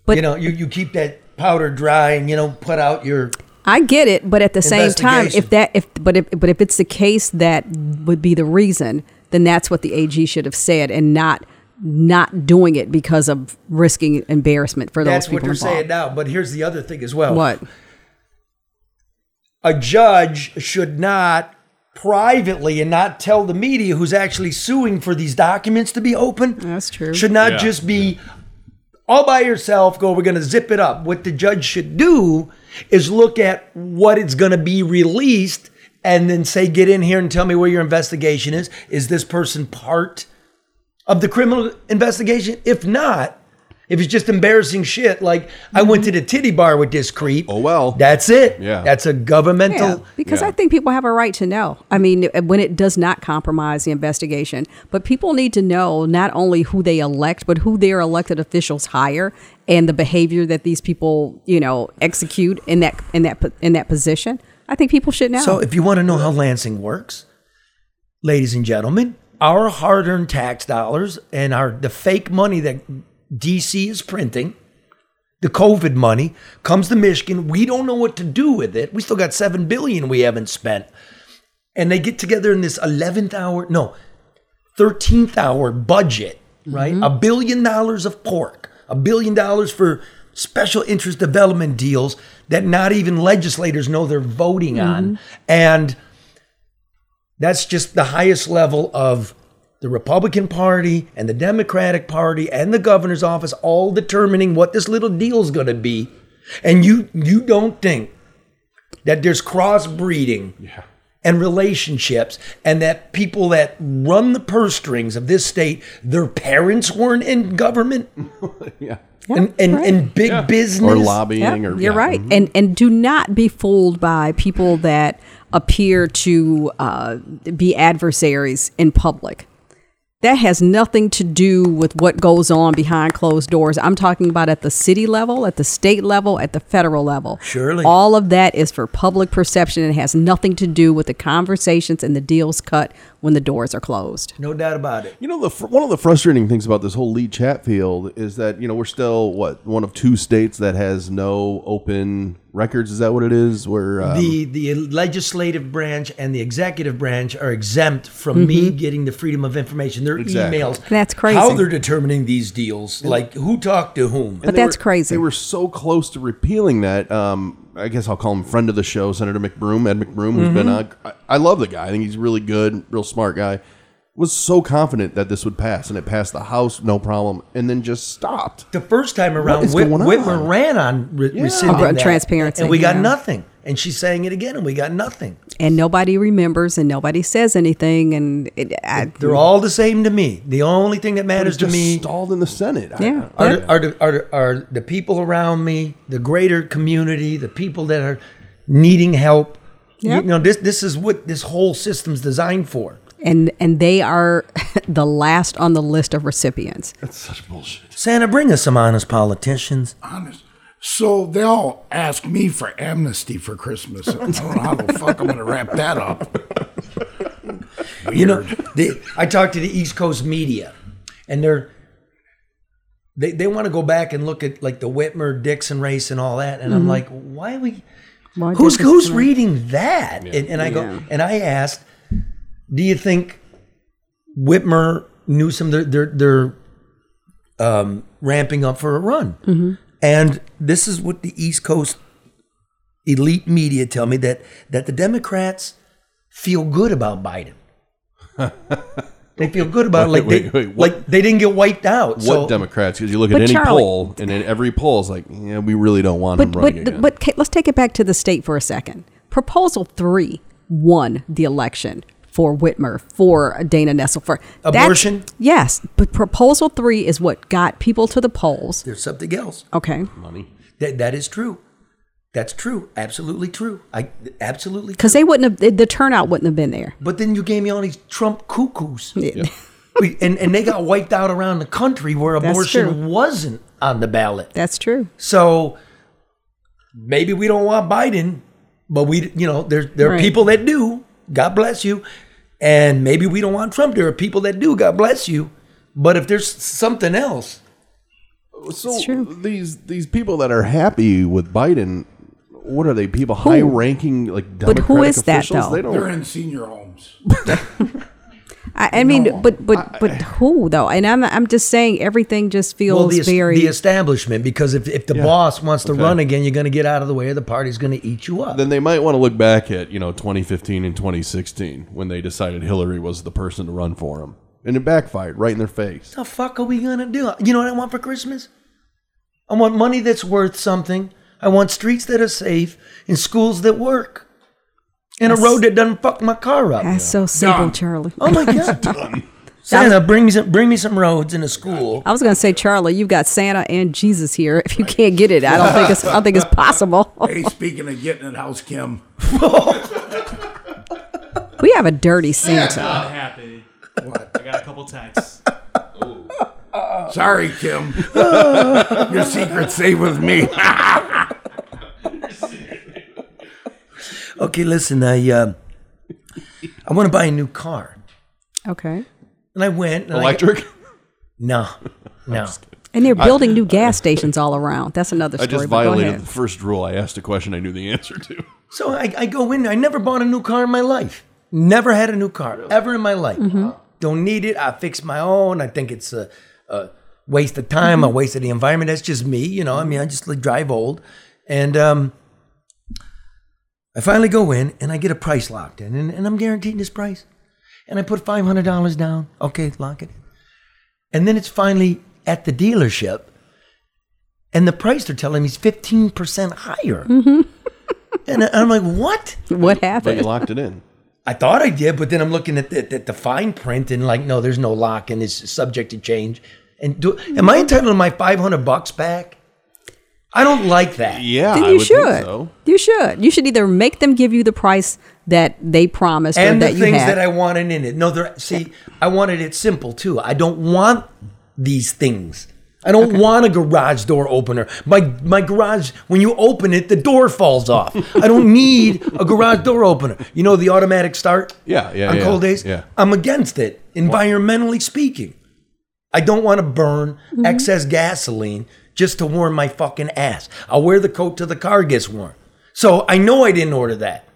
But- you know, you, you keep that powder dry and you don't put out your I get it, but at the same time, if that if but if but if it's the case that would be the reason, then that's what the AG should have said, and not not doing it because of risking embarrassment for that's those people. That's what people they're involved. saying now. But here's the other thing as well. What? a judge should not privately and not tell the media who's actually suing for these documents to be open. That's true. Should not Yeah. just be all by yourself, go, we're going to zip it up. What the judge should do is look at what it's going to be released and then say, get in here and tell me where your investigation is. Is this person part of the criminal investigation? If not, if it's just embarrassing shit, like I went to the titty bar with this creep. Oh, well. That's it. Yeah. That's a governmental. Yeah, because Yeah. I think people have a right to know. I mean, when it does not compromise the investigation, but people need to know not only who they elect, but who their elected officials hire and the behavior that these people, you know, execute in that in that in that position. I think people should know. So if you want to know how Lansing works, ladies and gentlemen, our hard-earned tax dollars and our the fake money that DC is printing, the COVID money comes to Michigan. We don't know what to do with it. We still got 7 billion we haven't spent. And they get together in this 11th hour, no, 13th hour budget, right? Mm-hmm. A billion dollars of pork, a billion dollars for special interest development deals that not even legislators know they're voting on. Mm-hmm. And that's just the highest level of the Republican Party and the Democratic Party and the governor's office all determining what this little deal is going to be. And you you don't think that there's crossbreeding and relationships, and that people that run the purse strings of this state, their parents weren't in government yeah. And, and, right. and big business. Or lobbying, Yep, or you're yeah. right, and and do not be fooled by people that appear to uh, be adversaries in public. That has nothing to do with what goes on behind closed doors. I'm talking about at the city level, at the state level, at the federal level. Surely. all of that is for public perception and has nothing to do with the conversations and the deals cut when the doors are closed. No doubt about it. You know, the fr- one of the frustrating things about this whole Lee Chatfield is that you know we're still what one of two states that has no open records. Is that what it is? Where um, the the legislative branch and the executive branch are exempt from me getting the freedom of information. Their Exactly. emails. That's crazy. How they're determining these deals, like who talked to whom. But that's were- crazy. They were so close to repealing that. Um, I guess I'll call him friend of the show, Senator McBroom, Ed McBroom, who's been on. I, I love the guy. I think he's really good, real smart guy. Was so confident that this would pass, and it passed the House, no problem, and then just stopped. the first time around, is Whit- going on? Whitmer ran on re- rescinding On that, transparency, and we got yeah. nothing. And she's saying it again, and we got nothing. And nobody remembers and nobody says anything and it, I, They're all the same to me. The only thing that matters to me stalled in the Senate. I- Yeah. are, the, are, the, are, are the people around me, the greater community, the people that are needing help. Yep. You know, this this is what this whole system's designed for. and and they are the last on the list of recipients. That's such bullshit. Santa, bring us some honest politicians. honest. So they all ask me for amnesty for Christmas. I don't know how the fuck I'm gonna wrap that up. You know, they, I talked to the East Coast media, and they're they they want to go back and look at like the Whitmer Dixon race and all that, and I'm like, why are we? Why who's Dixon who's race? reading that? And, and I go and I asked, do you think Whitmer, Newsom, they're they're, they're um, ramping up for a run? And this is what the East Coast elite media tell me that that the Democrats feel good about Biden. they feel good about it, like Wait, they, wait, what- like they didn't get wiped out. What so Democrats? Because you look at But any Charlie- poll, and in every poll is like, yeah, we really don't want him But running but again. but let's take it back to the state for a second. Proposal three won the election for Whitmer for Dana Nessel for that's- Abortion? Yes, but proposal three is what got people to the polls. there's something else. Okay, Money. That that is true. That's true. Absolutely true. I absolutely. because they wouldn't have the- the turnout wouldn't have been there. But then you gave me all these Trump cuckoos, Yeah. And and they got wiped out around the country where abortion wasn't on the ballot. That's true. So maybe we don't want Biden, but we, you know, there there are Right. people that do. God bless you. And maybe we don't want Trump. There are people that do. God bless you. But if there's something else, So these these people that are happy with Biden, what are they? People high ranking like But Democratic who is that, officials? though? They They're in senior homes. I, I mean, but but but who though? And I'm I'm just saying everything just feels well, the, very. the establishment, because if, if the boss wants to run again, you're going to get out of the way, or the party's going to eat you up. Then they might want to look back at you know 2015 and 2016 when they decided Hillary was the person to run for him, and it backfired right in their face. What the fuck are we gonna do? You know what I want for Christmas? I want money that's worth something. I want streets that are safe and schools that work. And a road that doesn't fuck my car up. that's so simple, Done. Charlie. Oh my god. Santa, bring me some bring me some roads in a school. I was gonna say, Charlie, you've got Santa and Jesus here. If you can't get it, I don't think it's I don't think it's possible. Hey, speaking of getting it, how's Kim? We have a dirty Santa. Not happy. What? I got a couple texts. Sorry, Kim. Your secret's safe with me. Okay, listen, I uh, I want to buy a new car. Okay. And I went and I- Electric. no. No. And they're building new gas stations all around. That's another story. I just but go violated ahead. the first rule. I asked a question I knew the answer to. So I, I go in. I never bought a new car in my life. Never had a new car ever in my life. Don't need it. I fix my own. I think it's a, a waste of time, a waste of the environment. That's just me, you know. I mean, I just like drive old, and um, I finally go in and I get a price locked in, and, and I'm guaranteed this price. And I put five hundred dollars down. Okay, lock it. in. And then it's finally at the dealership, and the price they're telling me is fifteen percent higher. Mm-hmm. And I- I'm like, what? What happened? But you locked it in. I thought I did, but then I'm looking at the, at the fine print and like, no, there's no lock and it's subject to change. And do, am I entitled to my 500 bucks back? I don't like that. Yeah, Then I you would think should. so. You should. You should either make them give you the price that they promised And or the that you things had. that I wanted in it. No, there. See, I wanted it simple too. I don't want these things. I don't want a garage door opener. My my garage, when you open it, the door falls off. I don't need a garage door opener. You know the automatic start. Yeah, yeah, On yeah, cold days, yeah. I'm against it. Environmentally speaking, I don't want to burn Mm-hmm. excess gasoline just to warm my fucking ass. I'll wear the coat till the car gets warm. So I know I didn't order that.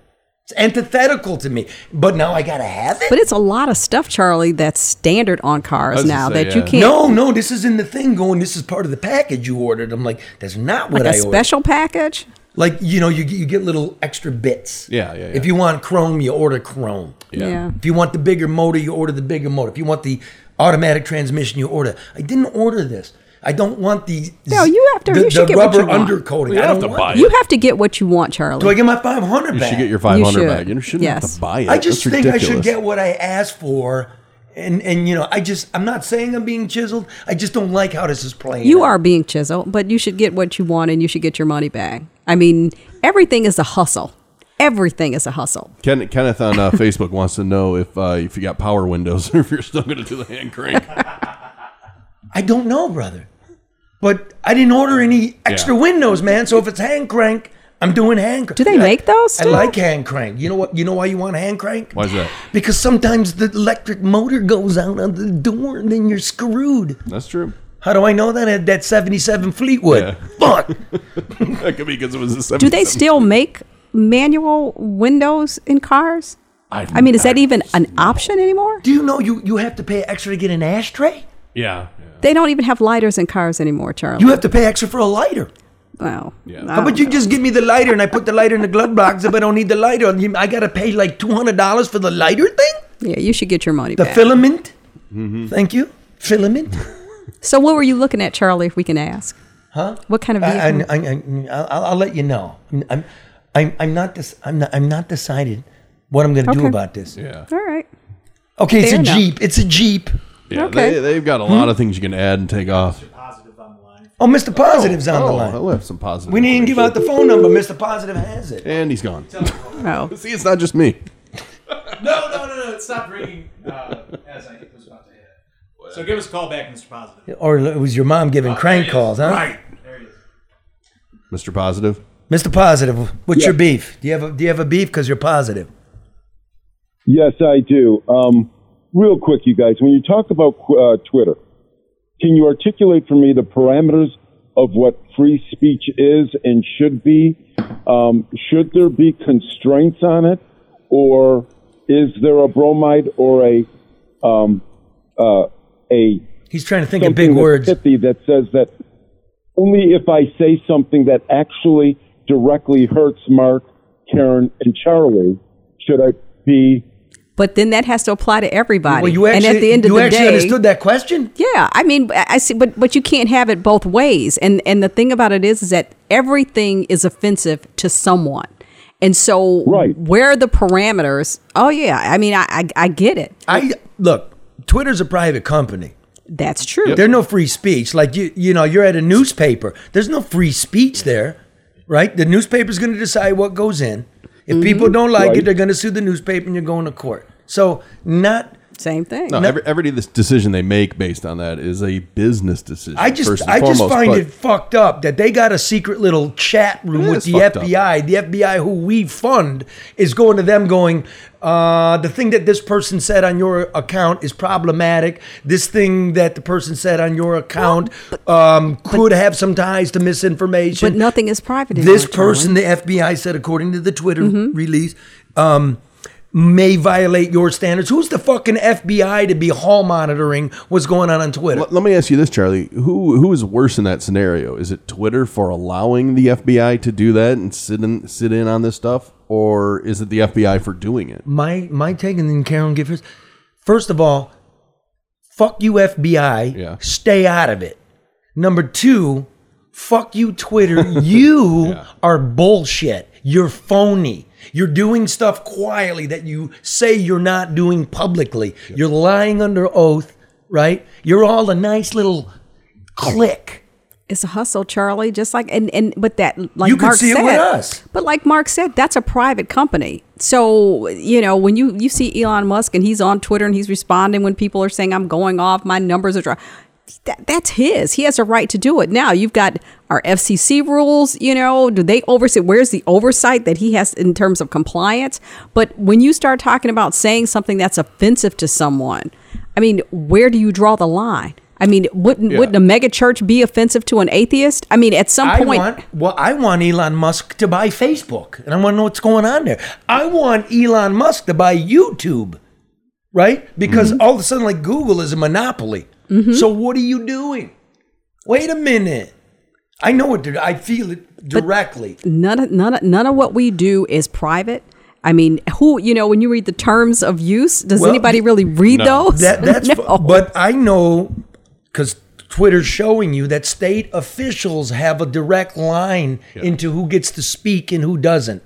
It's antithetical to me. But now I gotta have it. but it's a lot of stuff, Charlie, that's standard on cars now say, that you can't. no, no, this is in the thing going, this is part of the package you ordered. I'm like, that's not what like a I ordered. special package. Like, you know, you, get- you get little extra bits. Yeah, yeah, yeah. If you want chrome, you order chrome. Yeah. If you want the bigger motor, you order the bigger motor. If you want the automatic transmission, you order. I didn't order this. I don't want the No, you have to- the, you should the get what rubber you want. undercoating. You I have don't to buy it. You have to get what you want, Charlie. Do I get my 500 You back? should get your 500 should. back. You shouldn't have Yes. to buy it. I just That's think I should get what I asked for. And and you know, I just I'm not saying I'm being chiseled. I just don't like how this is playing. You out. are being chiseled, but you should get what you want and you should get your money back. I mean, everything is a hustle. Everything is a hustle. Ken, Kenneth on uh, Facebook wants to know if uh, if you got power windows or if you're still going to do the hand crank. I don't know, brother. But I didn't order any extra Yeah. windows, man. So if it's hand crank, I'm doing hand crank. Do they make those I like hand crank. You know what? You know why you want hand crank? Why is that? Because sometimes the electric motor goes out on the door and then you're screwed. That's true. How do I know that? I had that 77 Fleetwood. Yeah. Fuck. That could be because it was a 77. Do they still make manual windows in cars? I've- I mean, is that even an option anymore? Do you know you, you have to pay extra to get an ashtray? Yeah. They don't even have lighters in cars anymore, Charlie. You have to pay extra for a lighter. well, Yeah. How about you know. just give me the lighter and I put the lighter in the glove box if I don't need the lighter? I gotta pay like two hundred dollars for the lighter thing? Yeah, you should get your money The back. filament? Mm-hmm. Thank you. Filament? so, what were you looking at, Charlie? If we can ask, Huh? what kind of I, vehicle? I, I, I'll, I'll let you know. I'm, I'm, I'm, I'm not this. I'm not. I'm not decided what I'm gonna do about this. Yeah. All right. Okay, it's a enough. jeep. It's a jeep. Yeah. Okay. They, they've got a lot of things you can add and take off. Positive on the line. Oh, Mr. Positive's on the Oh, line. I'll have some positive. We didn't give out the phone number. Mr. Positive has it. And he's gone. Oh, See, it's not just me. No, no, no, no. It stopped ringing uh, as I was about to hit it. So give us a call back, Mr. Positive. Or it was your mom giving crank calls, huh? Right. There he is. Mr. Positive. Mr. Positive, what's your beef? Do you have a Do you have a beef because you're positive? Yes, I do. Um, real quick, you guys, when you talk about uh, Twitter, can you articulate for me the parameters of what free speech is and should be? Um, should there be constraints on it, or is there a bromide or a um, uh, a He's trying to think of big words. that says that only if I say something that actually directly hurts Mark, Karen, and Charlie should I be but then that has to apply to everybody. Well, you actually, and at the end of you the actually day, understood that question. Yeah, I mean, I I see, but but you can't have it both ways. And and the thing about it is, is that everything is offensive to someone. And so, Right. where are the parameters? Oh yeah, I mean, I I, I get it. I look. Twitter's a private company. That's true. There's no free speech. Like you, you know, you're at a newspaper. There's no free speech there, right? The newspaper's going to decide what goes in. If people mm-hmm. don't like it, they're going to sue the newspaper, and you're going to court. So, not. Same thing. No, every, every this decision they make based on that is a business decision. I just, first and I just find but- it fucked up that they got a secret little chat room with the fucked up. FBI. The FBI, who we fund, is going to them going, uh, the thing that this person said on your account is problematic. This thing that the person said on your account um, could have some ties to misinformation. but nothing is private. this anymore, Charlie. person, the FBI said, according to the Twitter Mm-hmm. release, um, may violate your standards. Who's the fucking FBI to be hall monitoring what's going on on Twitter? Let, let me ask you this, Charlie. Who who is worse in that scenario? Is it Twitter for allowing the FBI to do that and sit in sit in on this stuff, or is it the FBI for doing it? my my take and then Karen give hers. First of all, fuck you FBI. Yeah. Stay out of it. Number two, fuck you Twitter. You are bullshit. You're phony. You're doing stuff quietly that you say you're not doing publicly. You're lying under oath, right? You're all a nice little clique. It's a hustle, Charlie. Just like and and but that like You Mark see it said, with us. But like Mark said, that's a private company. So you know when you you see Elon Musk and he's on Twitter and he's responding when people are saying I'm going off, my numbers are. Dry. That, that's his. He has a right to do it. Now you've got our FCC rules. You know, do they oversee? Where's the oversight that he has in terms of compliance? But when you start talking about saying something that's offensive to someone, I mean, where do you draw the line? I mean, wouldn't Yeah. wouldn't a mega church be offensive to an atheist? I mean, at some I point, want well, I want Elon Musk to buy Facebook, and I want to know what's going on there. I want Elon Musk to buy YouTube, right? Because Mm-hmm. all of a sudden, like Google is a monopoly. Mm-hmm. So what are you doing? Wait a minute. I know it. I feel it directly. none of, none of, none of what we do is private. I mean, who you know when you read the terms of use, does Well, anybody really read No. those? That that's no. but I know because Twitter's showing you that state officials have a direct line into who gets to speak and who doesn't.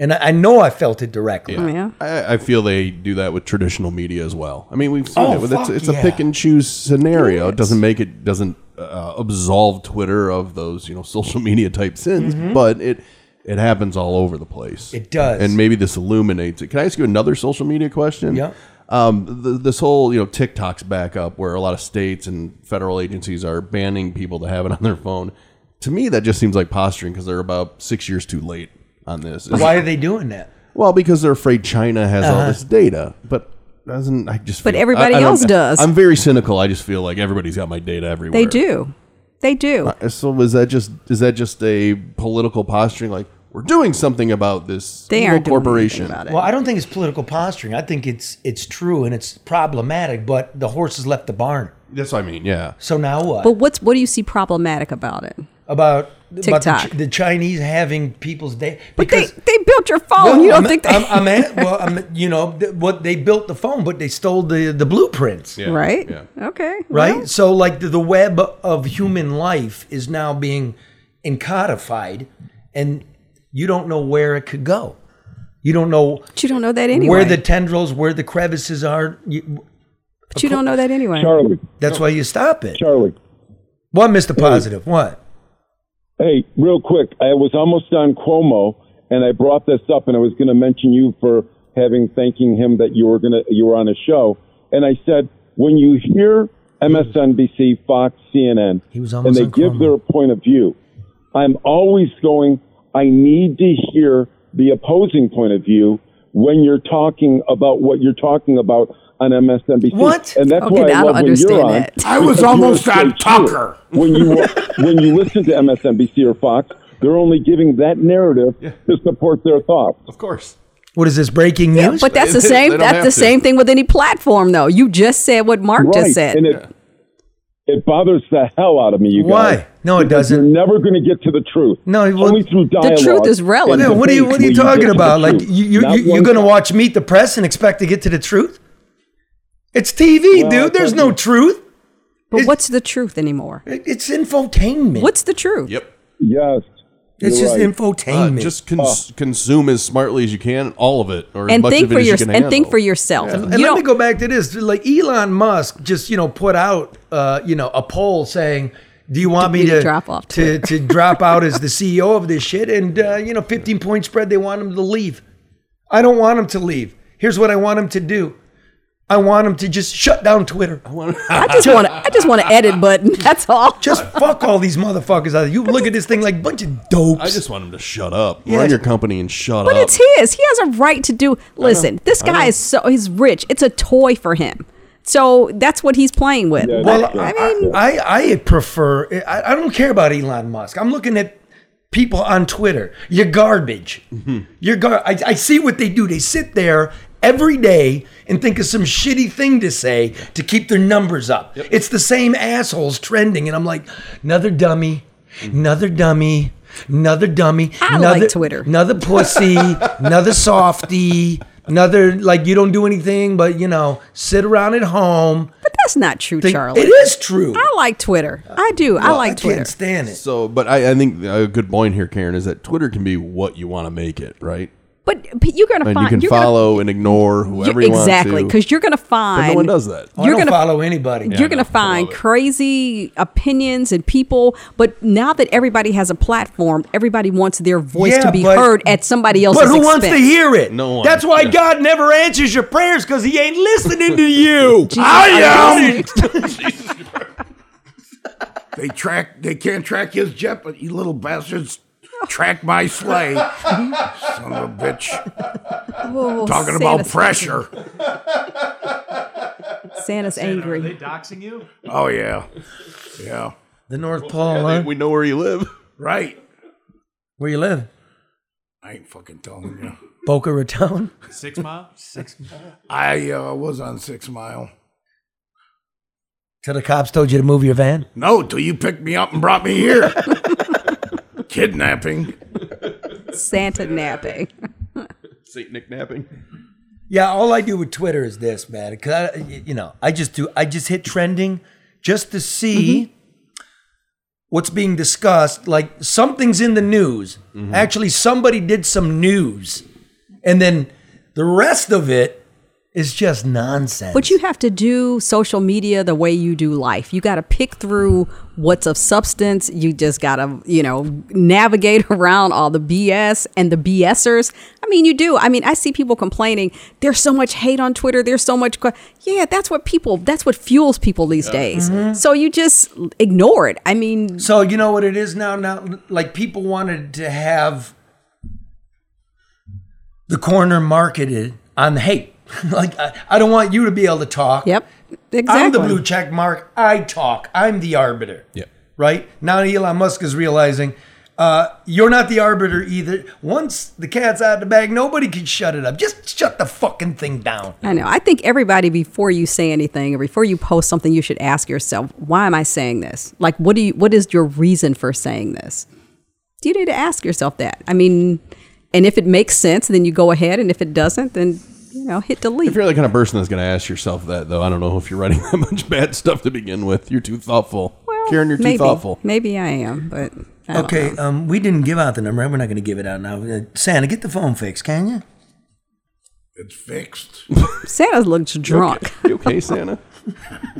And I, I know I felt it directly. yeah. I, I feel they do that with traditional media as well. I mean, we've seen Oh, it. With, it's it's yeah. a pick and choose scenario. It doesn't make it doesn't uh, absolve Twitter of those you know social media type sins, but it it happens all over the place. Mm-hmm. It does. and maybe this illuminates it. Can I ask you another social media question? Yeah. Um, the, this whole you know TikTok's back up, where a lot of states and federal agencies are banning people to have it on their phone. To me, that just seems like posturing because they're about six years too late on this. Why are they doing that? Well, because they're afraid China has all this data, but doesn't I just? But feel- everybody I- I don't- else does. I'm very cynical. I just feel like everybody's got my data everywhere. They do, they do. Uh, So is that just is that just a political posturing? Like we're doing something about this they evil aren't doing corporation. anything about it. Well, I don't think it's political posturing. I think it's it's true and it's problematic. But the horse has left the barn. That's what I mean. Yeah. So now what? but what's what do you see problematic about it? About about the, TikTok. Ch- the Chinese having people's data? But they, Because they built your phone. Well, you don't I'm, think they I'm, I'm at, well, I'm, you know, th- what they built the phone, but they stole the the blueprints. Yeah. right? Yeah. Okay, right? well, so like the, the web of human life is now being encodified, and you don't know where it could go. You don't know but you don't know that anyway. where the tendrils, where the crevices are. You, but you don't know that anyway. Charlie, that's why you stop it. Charlie. What, Mister Positive? What? Hey, real quick, I was almost on Cuomo, and I brought this up, and I was going to mention you for having thanking him that you were going to you were on a show, and I said when you hear MSNBC, Fox, CNN, He was and they give their point of view, I'm always going. I need to hear the opposing point of view when you're talking about what you're talking about on MSNBC. What? And that's Okay, why I I don't love when you're understand on. that. I was because you're almost a on. Tucker. When you when you listen to MSNBC or Fox, they're only giving that narrative to support their thoughts. Of course. What is this breaking news? But that's the same. That's have the to. same thing with any platform, though. You just said what Mark just said. And it it bothers the hell out of me, you guys. Why? No, it Because doesn't. You're never going to get to the truth. No, well, only through dialogue. The truth is relative. Yeah, what are you What are you talking get to the about? Like you you, you you're gonna watch Meet the Press and expect to get to the truth? It's TV, Well, dude. There's no something- truth. but what's the truth anymore? It's infotainment. What's the truth? Yep. Yes. It's just right. Uh, infotainment. just cons- consume as smartly as you can, all of it, or as And much think of it for as your you can and think for yourself. and You let me go back to this. Like Elon Musk just you know put out uh, you know a poll saying, "Do you want me me to to drop off to to drop out as the CEO of this shit?" And uh, you know, 15 point spread. They want him to leave. I don't want him to leave. Here's what I want him to do. I want him to just shut down Twitter. I just want to. I just want to edit button. That's all. Just fuck all these motherfuckers out. there. You look at this thing like a bunch of dopes. I just want him to shut up, Yeah. run your company, and shut But up. But it's his. He has a right to do. Listen, this guy is so he's rich. It's a toy for him. So that's what he's playing with. Yeah, But, that's I mean, I, I prefer, I, I don't care about Elon Musk. I'm looking at people on Twitter. You're garbage. Mm-hmm. You're gar- I, I see what they do. They sit there every day and think of some shitty thing to say to keep their numbers up. It's the same assholes trending. And I'm like, another dummy, another dummy, another dummy. I another, like Twitter. Another pussy, another softy. Another like you don't do anything but you know sit around at home. but That's not true, Think- Charlie. It is true. I like Twitter. I do. I Well, like I Twitter. can't stand it. So, but I, I think a good point here, Karen, is that Twitter can be what you want to make it, right? But, but you're gonna And find you can you're gonna- follow and ignore whoever you- you want to. exactly because you're gonna find But no one does that. Oh, You're don't gonna- follow anybody. you're going to find crazy opinions and people, but now that everybody has a platform, everybody wants their voice Yeah, to be but- heard at somebody else's But who expense. wants to hear it? No one. That's why Yeah. God never answers your prayers because He ain't listening to you. I am. they track. They can't track his jet, but you little bastards track my sleigh. Son of a bitch. Oh, Talking Santa's- about pressure. Santa's angry. Are they doxing you? Oh yeah, yeah. The North Pole, huh? we know where you live. Right. Where you live? I ain't fucking telling you. Boca Raton. Six mile? Six mile. I uh, was on Six Mile. So the cops told you to move your van. No, till you picked me up and brought me here. Kidnapping. Santa napping. Saint Nick napping. Yeah, all I do with Twitter is this, man. Cause I, you know, I just do. I just hit trending just to see mm-hmm. what's being discussed. Like something's in the news. Mm-hmm. Actually, somebody did some news, and then the rest of it is just nonsense. But you have to do social media the way you do life. You got to pick through what's of substance. You just got to, you know, navigate around all the BS and the BSers. I mean, you do. I mean, I see people complaining, there's so much hate on Twitter. There's so much. que-" Yeah, that's what people, that's what fuels people these days. Mm-hmm. So you just ignore it. I mean, So you know what it is now? Now, like people wanted to have the corner marketed on hate. like I, I don't want you to be able to talk. yep, exactly. I'm the blue check mark. I talk. I'm the arbiter. Yeah. Right now, Elon Musk is realizing uh, you're not the arbiter either. Once the cat's out of the bag, nobody can shut it up. Just shut the fucking thing down. I know. I think everybody, before you say anything or before you post something, you should ask yourself, why am I saying this? Like, what do you? What is your reason for saying this? Do You need to ask yourself that. I mean, and if it makes sense, then you go ahead, and if it doesn't, then you know, hit delete. If you're the kind of person that's going to ask yourself that, though, I don't know if you're writing that much bad stuff to begin with. You're too thoughtful. Well, Karen, you're too thoughtful. Maybe I am, but I don't Okay, know. um, we didn't give out the number. We're not going to give it out now. Uh, Santa, get the phone fixed, can you? It's fixed. Santa looks drunk. You okay, Santa?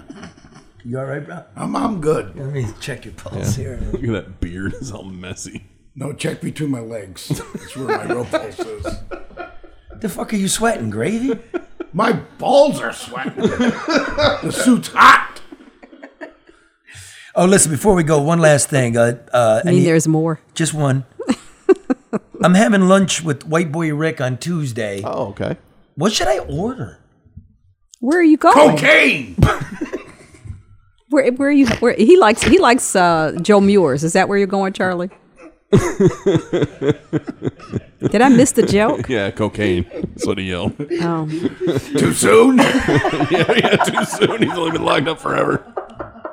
You all right, bro? I'm, I'm good. Let me check your pulse here. Look at that beard. It's all messy. No, check between my legs. That's where my real pulse is. The fuck are you sweating, gravy? My balls are sweating. the suit's hot. Oh, listen, before we go, one last thing. Uh, uh, I mean, need- there's more. just one. I'm having lunch with White Boy Rick on Tuesday. Oh, okay. What should I order? Where are you going? Cocaine. Where, where are you? Where he likes? He likes uh, Joe Muer's. Is that where you're going, Charlie? Did I miss the joke? Yeah, cocaine. That's what he yelled. Oh, Too soon? yeah, yeah, too soon. He's only been locked up forever.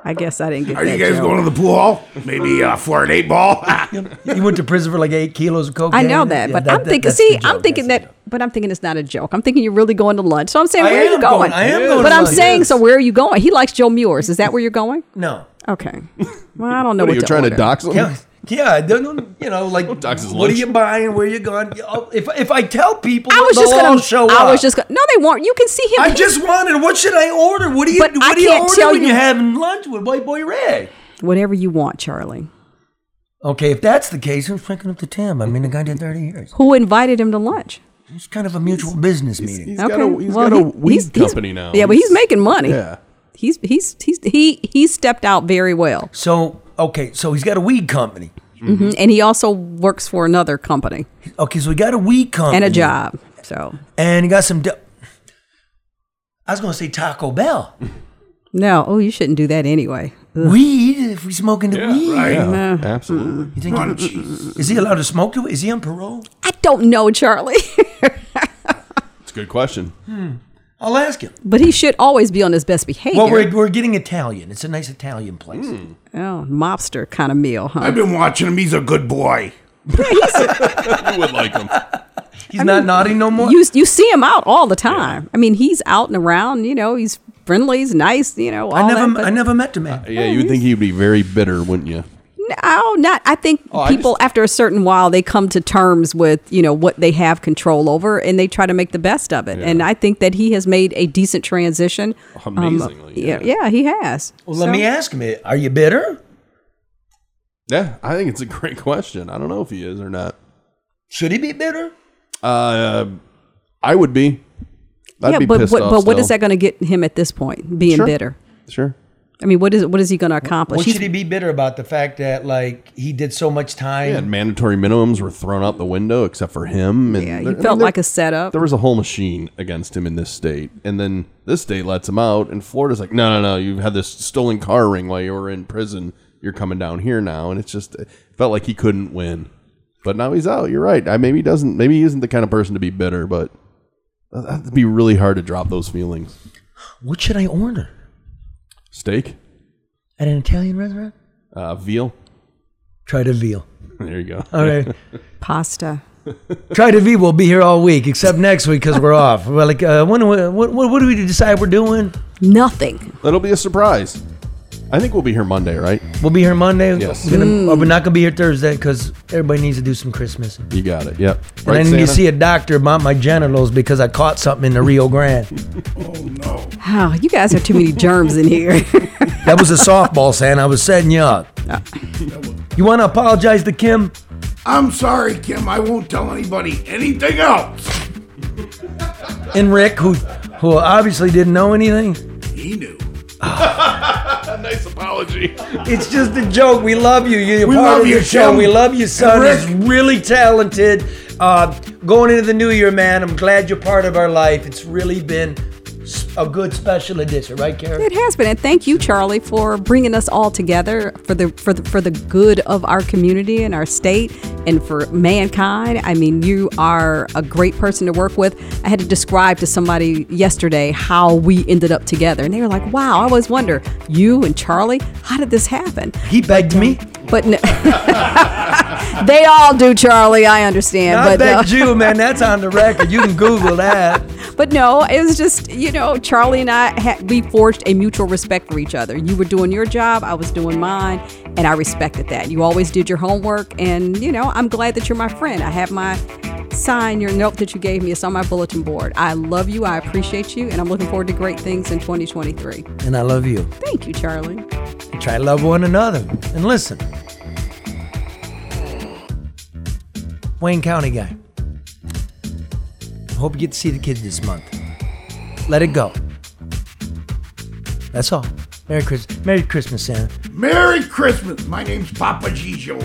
I guess I didn't get Are that you guys joke. going to the pool hall? Maybe uh, for an eight ball? You went to prison for like eight kilos of cocaine. I know that, Yeah, but that- I'm that- thinking. that's See, the joke. I'm thinking That's the that, but I'm thinking it's not a joke. I'm thinking you're really going to lunch. So I'm saying, I where are you am going? going- I am going But to I'm lunch, saying, yes. so where are you going? He likes Joe Muer's. Is that where you're going? joke. No. Okay. Well, I don't know What what, are you to trying order. to dox him? Yeah, yeah. I don't You know, like dox his what are you buying? Where you going? Oh, If if I tell people, I was just gonna all show I up. was just gonna. No, they weren't. You can see him. I just wanted. What should I order? What do you But I What do you can't order tell when you- you're having lunch with White Boy Ray? whatever you want, Charlie. Okay, if that's the case, who's picking up the tab? I mean, the guy did 30 years. Who invited him to lunch? It's kind of a mutual business meeting. He's got a, he's got a he- weed he's- he's- company now. Yeah, but he's making money. Yeah. He's he's he's he he stepped out very well, So, okay, so he's got a weed company. Mhm. and he also works for another company Okay, so he got a weed company and a job. So and he got some. Do- I was going to say Taco Bell. no, oh, you shouldn't do that anyway. Ugh. Weed? If we smoking the weed, right. Yeah, absolutely. you think Munchies. is he allowed to smoke? The, is he on parole? I don't know, Charlie, It's a good question. I'll ask him. but he should always be on his best behavior. Well, we're, we're getting Italian. It's a nice Italian place. Hmm. oh, mobster kind of meal, huh? I've been watching him. He's a good boy. You would like him. He's not naughty no more. you you see him out all the time. I mean, he's out and around. You know, he's friendly, he's nice, you know. All I never, that, but I never met the man. Uh, yeah, you would think he'd be very bitter, wouldn't you? No, not. I think Oh, I people just- after a certain while they come to terms with you know what they have control over, and they try to make the best of it. And I think that he has made a decent transition. Um, Amazingly, yeah, yeah. yeah, he has. Well, let So- me ask him: Are you bitter? Yeah, I think it's a great question. I don't know if he is or not. Should he be bitter? Uh, I would be. I'd yeah, be but pissed what, off but what is that going to get him at this point? Being Sure. bitter. Sure. I mean, what is what is he going to accomplish? What He's- should he be bitter about? The fact that like he did so much time. Yeah, and mandatory minimums were thrown out the window except for him. And yeah, he there- I mean, felt there- like a setup. There was a whole machine against him in this state, and then this state lets him out, and Florida's like, no, no, no, you had this stolen car ring while you were in prison. You're coming down here now, and it's just it felt like he couldn't win. But now he's out. You're right. I maybe he doesn't. Maybe he isn't the kind of person to be bitter, but uh, that'd be really hard to drop those feelings. What should I order Steak, at an Italian restaurant? uh, veal. Try to veal. There you go. All right. Pasta. Try to V. We'll be here all week, except next week because we're off. Well, like, uh, when, what, what, what do we decide we're doing? Nothing. That'll be a surprise. I think we'll be here Monday, right? We'll be here Monday. Yes. We're, gonna, Mm. oh, we're not gonna be here Thursday because everybody needs to do some Christmas. You got it. Yep. And I need to see a doctor about my genitals because I caught something in the Rio Grande. Oh, no! Wow, you guys have too many germs in here. That was a softball, Santa. I was setting you up. You want to apologize to Kim? I'm sorry, Kim. I won't tell anybody anything else. And Rick, who who obviously didn't know anything. He knew. nice apology. It's just a joke. We love you. You're We part love of you, show. We love you, son. He's really talented. Uh, going into the new year, man, I'm glad you're part of our life. It's really been a good special edition, right, Karen? It has been, and thank you, Charlie, for bringing us all together for the for the for the good of our community and our state and for mankind. I mean, you are a great person to work with. I had to describe to somebody yesterday how we ended up together, and they were like, "Wow, I always wonder, you and Charlie, how did this happen?" He begged me. Um, But no, they all do, Charlie. I understand, I but uh, begged you, man. That's on the record. You can Google that. But no, it was just you know Charlie and I had we forged a mutual respect for each other. You were doing your job, I was doing mine, and I respected that. You always did your homework, and you know I'm glad that you're my friend. I have my sign, your note that you gave me. It's on my bulletin board. I love you. I appreciate you, and I'm looking forward to great things in 2023. And I love you. Thank you, Charlie. Try to love one another. And listen, Wayne County guy. Hope you get to see the kids this month. Let it go. That's all. Merry Christmas. Merry Christmas, Santa. Merry Christmas. My name's Papa Gijo.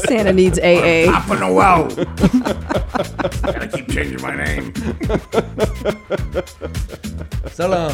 Santa needs AA. Papa Noel. Gotta keep changing my name. So long.